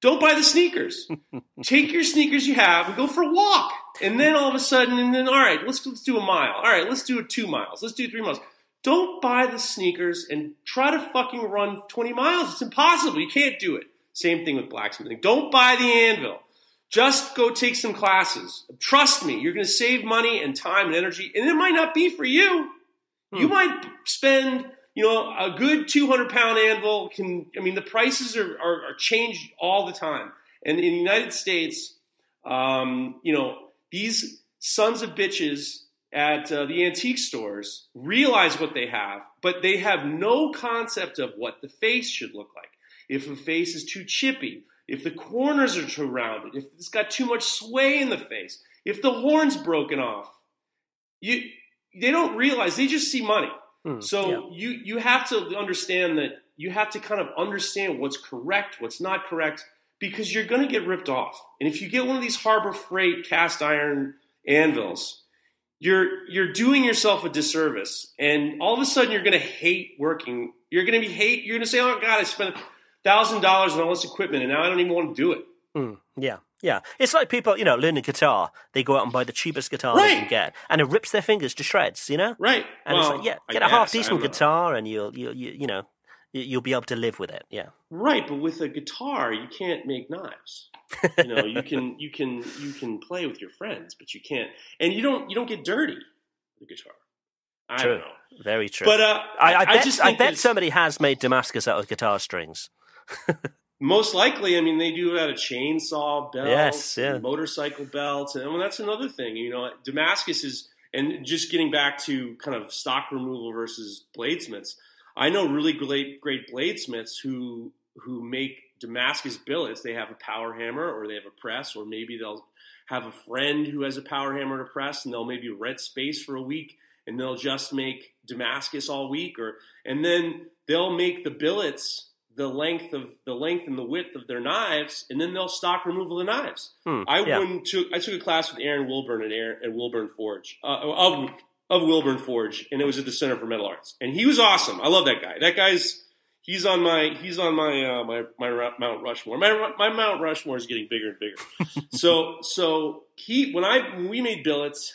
Don't buy the sneakers. Take your sneakers you have and go for a walk. And then all of a sudden, and then all right, let's let's do a mile. All right, let's do two miles. Let's do three miles. Don't buy the sneakers and try to fucking run 20 miles. It's impossible. You can't do it. Same thing with blacksmithing. Don't buy the anvil. Just go take some classes. Trust me, you're going to save money and time and energy, and it might not be for you. Hmm. You might spend you know, a good 200 pound anvil can, I mean, the prices are, are, are changed all the time. And in the United States, um, you know, these sons of bitches at uh, the antique stores realize what they have, but they have no concept of what the face should look like. If a face is too chippy, if the corners are too rounded, if it's got too much sway in the face, if the horn's broken off, you, they don't realize, they just see money. Hmm, so yeah. you you have to understand that you have to kind of understand what's correct, what's not correct, because you're going to get ripped off. And if you get one of these Harbor Freight cast iron anvils, you're you're doing yourself a disservice, and all of a sudden you're going to hate working. You're going to be hate. You're going to say, "Oh God, I spent thousand dollars on all this equipment, and now I don't even want to do it." Mm, yeah. Yeah, it's like people, you know, learning guitar. They go out and buy the cheapest guitar right. they can get, and it rips their fingers to shreds. You know, right? And well, it's like, yeah, get I a half decent guitar, and you'll, you, you, you know, you'll be able to live with it. Yeah, right. But with a guitar, you can't make knives. you know, you can, you can, you can play with your friends, but you can't, and you don't, you don't get dirty with the guitar. I true. Very true. But uh, I, I, I, bet, I bet somebody has made Damascus out of guitar strings. Most likely, I mean, they do have a chainsaw belt, yes, yeah. motorcycle belts, and well, that's another thing. You know, Damascus is, and just getting back to kind of stock removal versus bladesmiths. I know really great great bladesmiths who who make Damascus billets. They have a power hammer, or they have a press, or maybe they'll have a friend who has a power hammer to press, and they'll maybe rent space for a week, and they'll just make Damascus all week, or and then they'll make the billets the length of the length and the width of their knives, and then they'll stock removal the knives. Hmm, I yeah. went to I took a class with Aaron Wilburn at, Aaron, at Wilburn Forge uh, of of Wilburn Forge, and it was at the Center for Metal Arts, and he was awesome. I love that guy. That guy's he's on my he's on my uh, my my Mount Rushmore. My my Mount Rushmore is getting bigger and bigger. so so he when I when we made billets,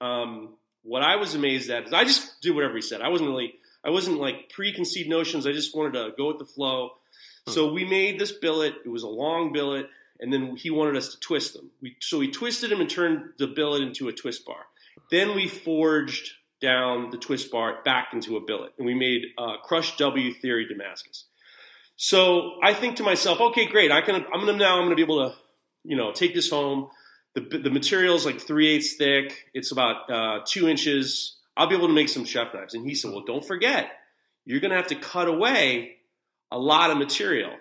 um, what I was amazed at is I just did whatever he said. I wasn't really I wasn't like preconceived notions. I just wanted to go with the flow. Hmm. So we made this billet. It was a long billet, and then he wanted us to twist them. We, so we twisted them and turned the billet into a twist bar. Then we forged down the twist bar back into a billet, and we made uh, crushed W theory Damascus. So I think to myself, okay, great. I can. I'm gonna now. I'm gonna be able to, you know, take this home. The the material is like three eighths thick. It's about uh, two inches I'll be able to make some chef knives. And he said, Well, don't forget, you're going to have to cut away a lot of material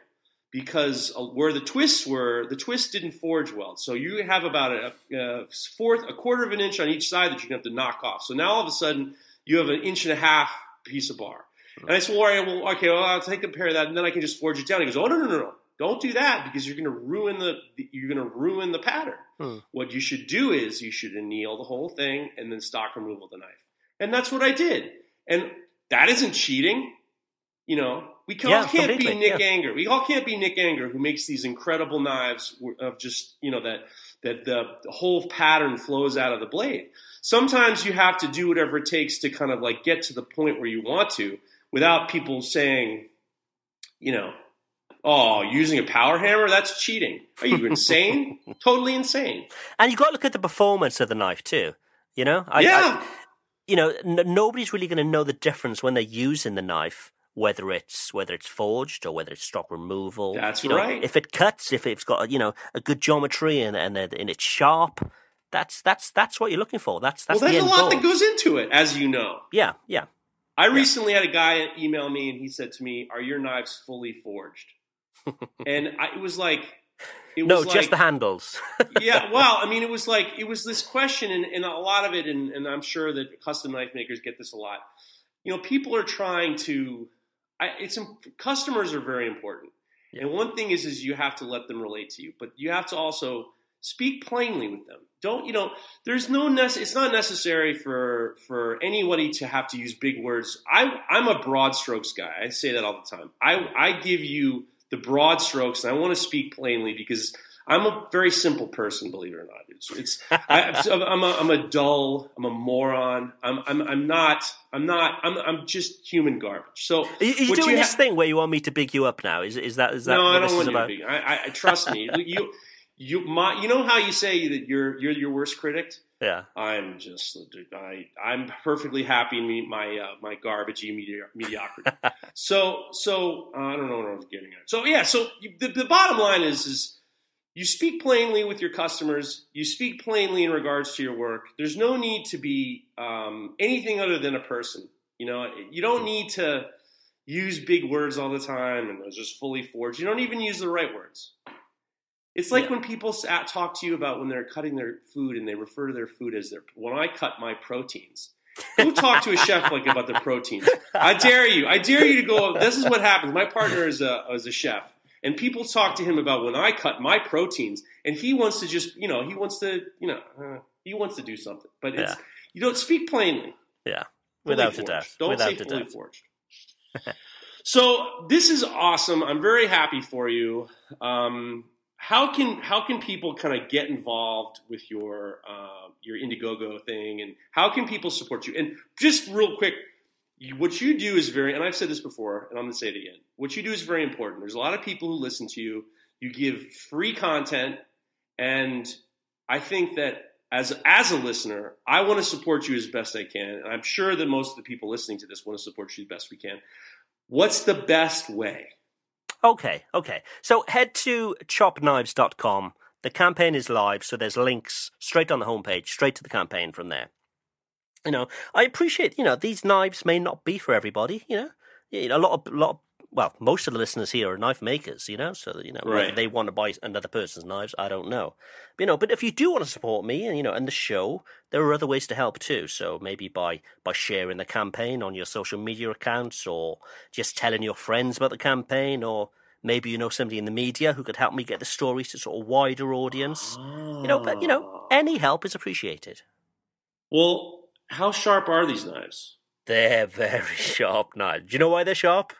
because uh, where the twists were, the twists didn't forge well. So you have about a, a, fourth, a quarter of an inch on each side that you're going to have to knock off. So now all of a sudden, you have an inch and a half piece of bar. And I said, well, right, well, okay, well, I'll take a pair of that, and then I can just forge it down. He goes, oh, no, no, no, no. Don't do that because you're going to ruin the you're going to ruin the pattern. Hmm. What you should do is you should anneal the whole thing and then stock removal the knife. And that's what I did. And that isn't cheating. You know, we all yeah, can't be Nick yeah. Anger. We all can't be Nick Anger who makes these incredible knives of just, you know, that that the, the whole pattern flows out of the blade. Sometimes you have to do whatever it takes to kind of like get to the point where you want to without people saying, you know, oh, using a power hammer, that's cheating. Are you insane? totally insane. And you got to look at the performance of the knife too. You know, I, yeah. I, you know, n- nobody's really going to know the difference when they're using the knife whether it's whether it's forged or whether it's stock removal. That's you know, right. If it cuts, if it's got you know a good geometry and and, and it's sharp, that's that's that's what you're looking for. That's that's well, the there's a lot goal. that goes into it, as you know. yeah, yeah. I recently had a guy email me and he said to me, "Are your knives fully forged?" and I, it was like, No, was just like- the handles. yeah, well, I mean, it was like it was this question, and, and a lot of it, and, and I'm sure that custom knife makers get this a lot. You know, people are trying to. I, it's customers are very important, and one thing is is you have to let them relate to you, but you have to also speak plainly with them. Don't you know? There's no nece- It's not necessary for for anybody to have to use big words. I I'm a broad strokes guy. I say that all the time. I I give you the broad strokes, and I want to speak plainly because I'm a very simple person, believe it or not. It's, it's I, I'm, a, I'm a dull, I'm a moron. I'm, I'm, I'm not, I'm not, I'm, I'm just human garbage. So Are you, are doing you this ha- thing where you want me to big you up now? Is is that is that no, what I this don't is want about? you to be. I, I trust me. you, you, my, you know how you say that you're, you're your worst critic. Yeah. I'm just, I, I'm perfectly happy in my, uh, my garbagey medi- mediocrity. so, so uh, I don't know what I was getting at. So yeah, so you, the, the bottom line is, is you speak plainly with your customers. You speak plainly in regards to your work. There's no need to be um, anything other than a person. You know, you don't need to use big words all the time and those just fully forged. You don't even use the right words. It's like Yeah. when people sat, talk to you about when they're cutting their food and they refer to their food as their. When I cut my proteins, go talk to a chef like about the proteins. I dare you. I dare you to go. This is what happens. My partner is a is a chef, and people talk to him about when I cut my proteins, and he wants to just you know he wants to you know uh, he wants to do something, but it's Yeah. you don't speak plainly. Yeah. Fully Without a forged. doubt. Don't Without say fully doubt. forged. so this is awesome. I'm very happy for you. Um, how can how can people kind of get involved with your uh, your Indiegogo thing, and how can people support you? And just real quick, what you do is very, and I've said this before, and I'm going to say it again. What you do is very important. There's a lot of people who listen to you. You give free content, and I think that as as a listener, I want to support you as best I can, and I'm sure that most of the people listening to this want to support you as best we can. What's the best way? Okay, okay. So head to chopknives.com. The campaign is live, so there's links straight on the homepage, straight to the campaign from there. You know, I appreciate, you know, these knives may not be for everybody, you know. A lot of, lot of, well, most of the listeners here are knife makers, you know, so, you know, whether Right. they want to buy another person's knives, I don't know. You know, but if you do want to support me and, you know, and the show, there are other ways to help too. So maybe by, by sharing the campaign on your social media accounts or just telling your friends about the campaign or maybe you know somebody in the media who could help me get the stories to sort of wider audience. You know, but you know, ah. any help is appreciated. Well, how sharp are these knives? They're very sharp knives. Do you know why they're sharp?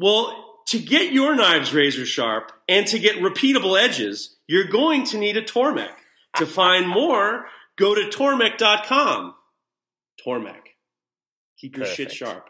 Well, to get your knives razor sharp and to get repeatable edges, you're going to need a Tormek. To find more, go to tormek.com. Tormek. Keep your shit sharp.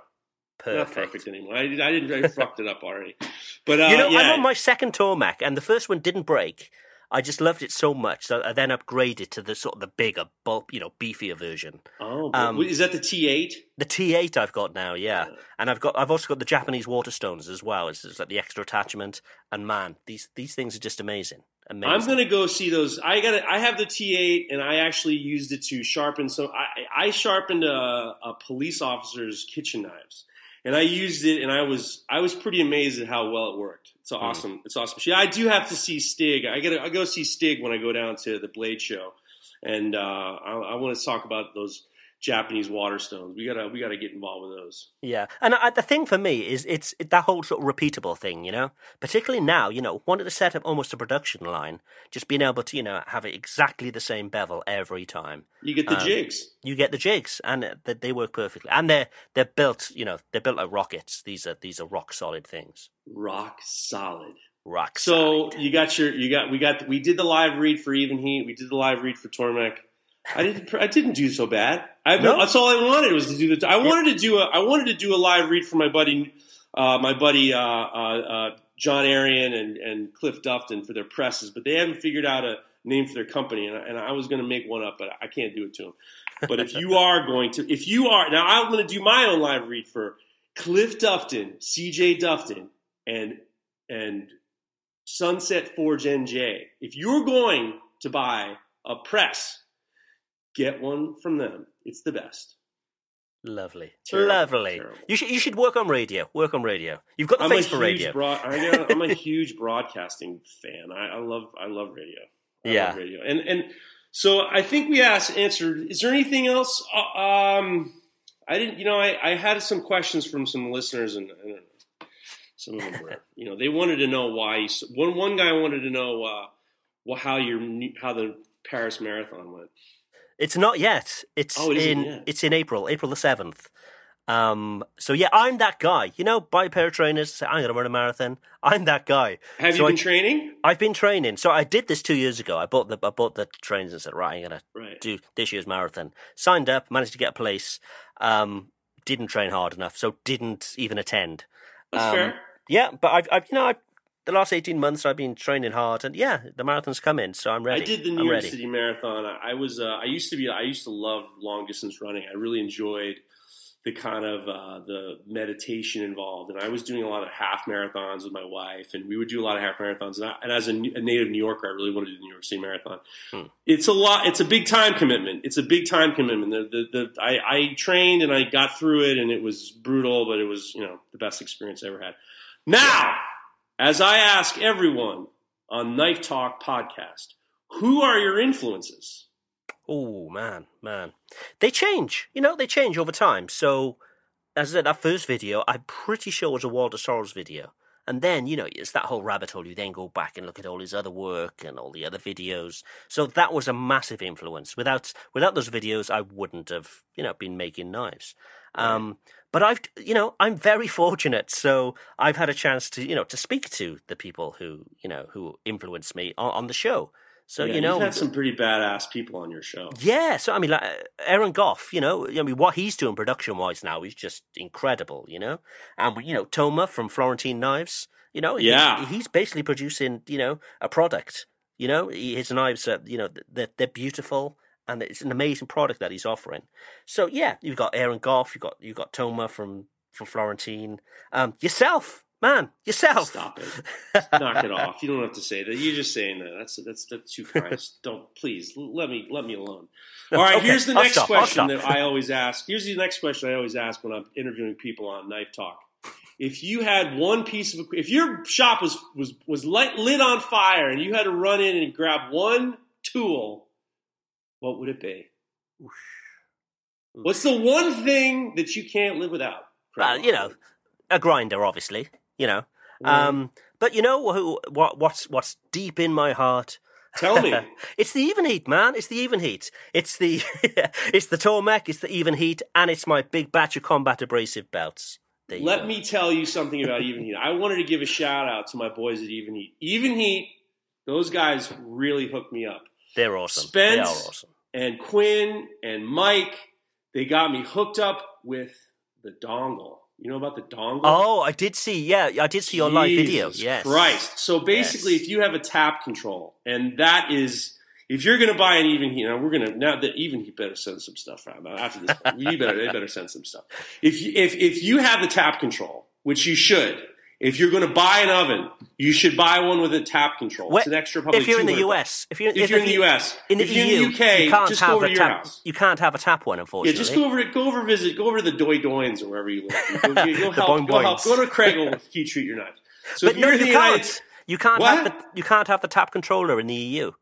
Perfect. Not perfect anymore. I, I didn't. I fucked it up already. But uh, you know, yeah. I'm on my second Tormek, and the first one didn't break. I just loved it so much that I then upgraded to the sort of the bigger, bulk, you know, beefier version. oh, um, is that the T8? The T8 I've got now, yeah, and I've got I've also got the Japanese Waterstones as well. It's, it's like the extra attachment, and man, these these things are just amazing. Amazing. I'm gonna go see those. I got. I have the T8, and I actually used it to sharpen. So I, I sharpened a, a police officer's kitchen knives, and I used it, and I was I was pretty amazed at how well it worked. It's awesome. It's awesome. Yeah, I do have to see Stig. I gotta I go see Stig when I go down to the Blade Show, and uh, I, I want to talk about those Japanese Waterstones. We gotta we gotta get involved with those. Yeah, and I, the thing for me is it's it, that whole sort of repeatable thing, you know. Particularly now, you know, wanted to set up almost a production line, just being able to, you know, have it exactly the same bevel every time. You get the Um, jigs. You get the jigs, and they, they work perfectly, and they're they're built, you know, they're built like rockets. These are these are rock solid things. Rock solid. Rock So solid. you got your you got we got we did the live read for Even Heat. We did the live read for Tormek. I didn't I didn't do so bad. I, No. That's all I wanted was to do the. I wanted to do a I wanted to do a live read for my buddy uh, my buddy uh, uh, uh, John Arian and and Cliff Dufton for their presses, but they haven't figured out a name for their company, and I, and I was going to make one up, but I can't do it to them. But if you are going to, if you are now, I'm going to do my own live read for Cliff Dufton, CJ Dufton, and and Sunset Forge NJ. If you're going to buy a press, get one from them. It's the best. Lovely, Terrible, lovely. terrible. You should you should work on radio. Work on radio. You've got the I'm face for radio. broad, I I'm a huge broadcasting fan. I, I love I love radio. I Yeah. love radio. And and so I think we asked answered. Is there anything else? Uh, um, I didn't. You know, I, I had some questions from some listeners, and I don't know. Some of them were, you know, they wanted to know why. You, one one guy wanted to know uh, well, how your how the Paris Marathon went. It's not yet. It's Oh, it in yet. it's in April, April the seventh. Um, so yeah, I'm that guy. You know, buy a pair of trainers. Say, I'm going to run a marathon. I'm that guy. Have So you I- been training? I've been training. So I did this two years ago. I bought the I bought the trainers and said, right, I'm going to Right. do this year's marathon. Signed up, managed to get a place. Um, didn't train hard enough, so didn't even attend. That's Um, fair. Yeah, but I've, I've you know, I've, the last eighteen months I've been training hard, and yeah, the marathon's coming, so I'm ready. I did the New I'm York ready. City Marathon. I, I was uh, I used to be I used to love long distance running. I really enjoyed the kind of uh, the meditation involved, and I was doing a lot of half marathons with my wife, and we would do a lot of half marathons. And, I, and as a, a native New Yorker, I really wanted to do the New York City Marathon. Hmm. It's a lot. It's a big time commitment. It's a big time commitment. The, the, the, I, I trained and I got through it, and it was brutal, but it was you know the best experience I ever had. Now, as I ask everyone on Knife Talk podcast, who are your influences? Oh man, man, they change. You know, they change over time. So, as I said, that first video, I'm pretty sure was a Walter Sorrells video. And then, you know, it's that whole rabbit hole. You then go back and look at all his other work and all the other videos. So that was a massive influence. Without without those videos, I wouldn't have, you know, been making knives. Um, but I've, you know, I'm very fortunate. So I've had a chance to, you know, to speak to the people who, you know, who influenced me on, on the show. So Yeah, you know, you've had some pretty badass people on your show. yeah, so I mean, like uh, Aaron Goff, you know, I mean, what he's doing production wise now is just incredible, you know, and you know, Tomer from Florentine Knives, you know, Yeah. he's basically producing, you know, a product, you know, his knives are, you know, they're, they're beautiful and it's an amazing product that he's offering. So yeah, you've got Aaron Goff, you've got you've got Tomer from from Florentine, um, yourself, man, yourself. Stop it. Knock it off. You don't have to say that. You're just saying that. That's that's that's too kind. don't please let me let me alone. All right. Okay, Here's the I'll next stop, question that I always ask. Here's the next question I always ask when I'm interviewing people on Knife Talk. If you had one piece of if your shop was was was lit, lit on fire and you had to run in and grab one tool, what would it be? What's the one thing that you can't live without? Well, you know, a grinder, obviously, you know. Right. Um, but you know who, what, what's what's deep in my heart? Tell me. it's the even heat, man. It's the even heat. It's the it's the Tormek. It's the even heat, and it's my big batch of combat abrasive belts. Let go. me tell you something about Even Heat. I wanted to give a shout out to my boys at Even Heat. Even Heat, those guys really hooked me up. They're awesome. they are awesome. and Quinn and Mike, they got me hooked up with the dongle. You know about the dongle? Oh, I did see. Yeah, I did see your live video. Yes, Christ. So basically, Yes. if you have a tap control, and that is, if you're going to buy an even heat, now we're going to now that even heat better send some stuff out after this. you better they better send some stuff. If you, if if you have the tap control, which you should. If you're going to buy an oven, you should buy one with a tap control. Wh- It's an extra probably if you're in the US, if you're If you're in the US. in the If you're in EU, the UK, you can't just have go over a your tap. house. You can't have a tap one, unfortunately. Yeah, just go over to go over visit go over to the Doi Doins or wherever you live. Go, help, Boing go help. Go to Craig will heat treat your knives. So but if no, you're in you the can't. United You can't What? have the you can't have the tap controller in the EU,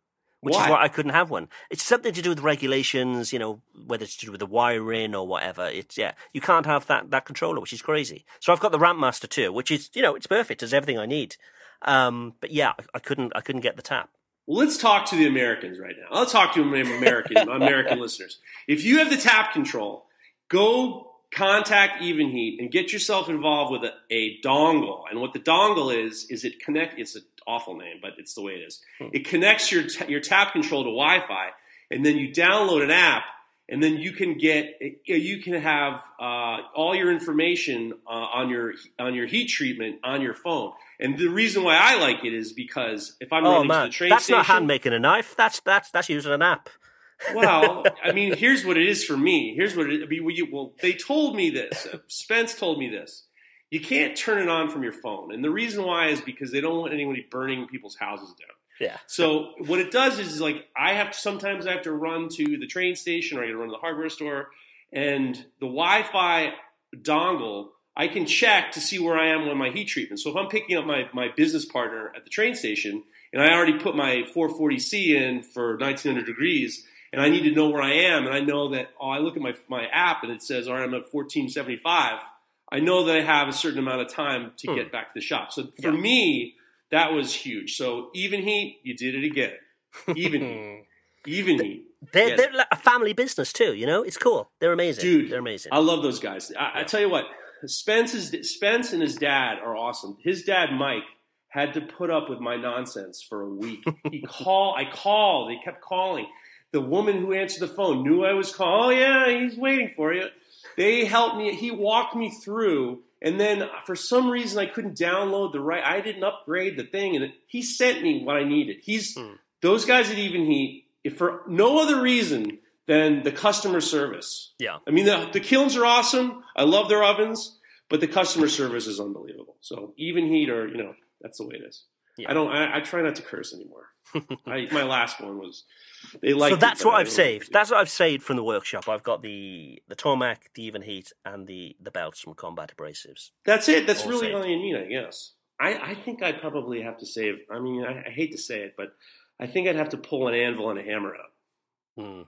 which Why? is why I couldn't have one. It's something to do with regulations, you know, whether it's to do with the wiring or whatever. It's yeah, you can't have that that controller, which is crazy. So I've got the Rampmaster too, which is you know it's perfect, it's everything I need. Um, but yeah, I, I couldn't I couldn't get the tap. Well, let's talk to the Americans right now. Let's talk to American American listeners. If you have the tap control, go contact Evenheat and get yourself involved with a, a dongle. And what the dongle is is it connect. It's an awful name, but it's the way it is. It connects your ta- your tap control to Wi-Fi, and then you download an app. And then you can get you can have uh, all your information uh, on your on your heat treatment on your phone. And the reason why I like it is because if I'm Oh running to the train that's station, not hand making a knife. That's that's that's using an app. well, I mean, here's what it is for me. Here's what it, I mean. We, well, they told me this. Spence told me this. You can't turn it on from your phone, and the reason why is because they don't want anybody burning people's houses down. Yeah. So what it does is, is like I have to, sometimes I have to run to the train station or I got to run to the hardware store, and the Wi-Fi dongle I can check to see where I am on my heat treatment. So if I'm picking up my, my business partner at the train station and I already put my 440C in for 1900 degrees and I need to know where I am and I know that, oh, I look at my, my app and it says, all right, I'm at 1475. I know that I have a certain amount of time to hmm. get back to the shop. So for yeah. me, that was huge. So even heat, you did it again. Even heat. Even heat. They're, they're like a family business too, you know? It's cool. They're amazing. Dude, they're amazing. I love those guys. I, yeah. I tell you what, Spence's, Spence and his dad are awesome. His dad, Mike, had to put up with my nonsense for a week. He called, I called, they kept calling. The woman who answered the phone knew I was calling. Oh, yeah, he's waiting for you. They helped me, he walked me through. And then for some reason, I couldn't download the right, I didn't upgrade the thing. And he sent me what I needed. He's, hmm. those guys at Even Heat, if for no other reason than the customer service. Yeah. I mean, the, the kilns are awesome. I love their ovens, but the customer service is unbelievable. So even heat or, you know, that's the way it is. Yeah. I don't, I, I, try not to curse anymore. I, my last one was, they like. So that's what I've saved. That's what I've saved from the workshop. I've got the, the Tormek, the even heat and the, the belts from combat abrasives. That's it. That's all really saved. all you need, I guess. I, I think I'd probably have to save, I mean, I, I hate to say it, but I think I'd have to pull an anvil and a hammer out. Hmm.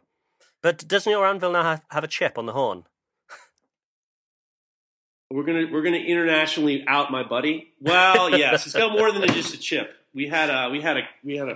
But doesn't your anvil now have, have a chip on the horn? we're gonna we're gonna internationally out my buddy. Well, yes, it's got more than just a chip. We had a we had a we had a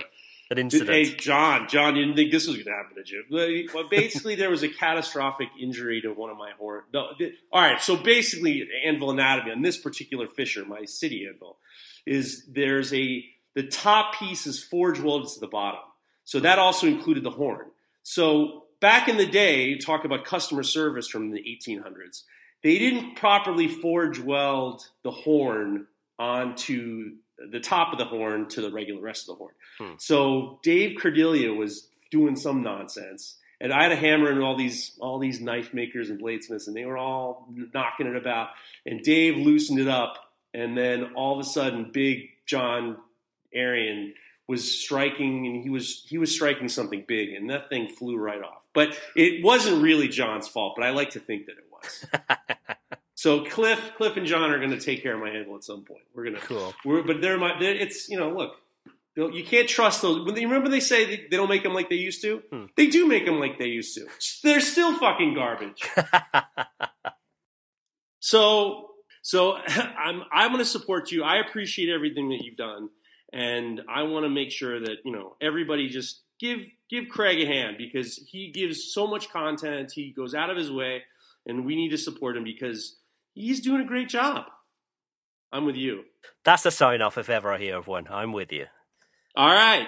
an incident. Hey, John, John, you didn't think this was going to happen to you. Well, basically, there was a catastrophic injury to one of my horn. No, all right, so basically, anvil anatomy on this particular fisher, my city anvil, is there's a the top piece is forge welded to the bottom, so that also included the horn. So back in the day, talk about customer service from the 1800s, they didn't properly forge weld the horn onto the top of the horn to the regular rest of the horn. Hmm. So Dave Cordelia was doing some nonsense. And I had a hammer and all these all these knife makers and bladesmiths, and they were all knocking it about. And Dave loosened it up, and then all of a sudden, Big John Arian was striking, and he was he was striking something big, and that thing flew right off. But it wasn't really John's fault, but I like to think that it was. so Cliff, Cliff and John are going to take care of my handle at some point. We're going to, cool. We're, but they're my, they're, it's you know, look, you can't trust those. When they, remember they say they, they, don't make them like they used to. Hmm. They do make them like they used to. They're still fucking garbage. so, so I'm I'm going to support you. I appreciate everything that you've done, and I want to make sure that you know everybody just give give Craig a hand because he gives so much content. He goes out of his way, and we need to support him because he's doing a great job. I'm with you. That's the sign off if ever I hear of one. I'm with you. All right.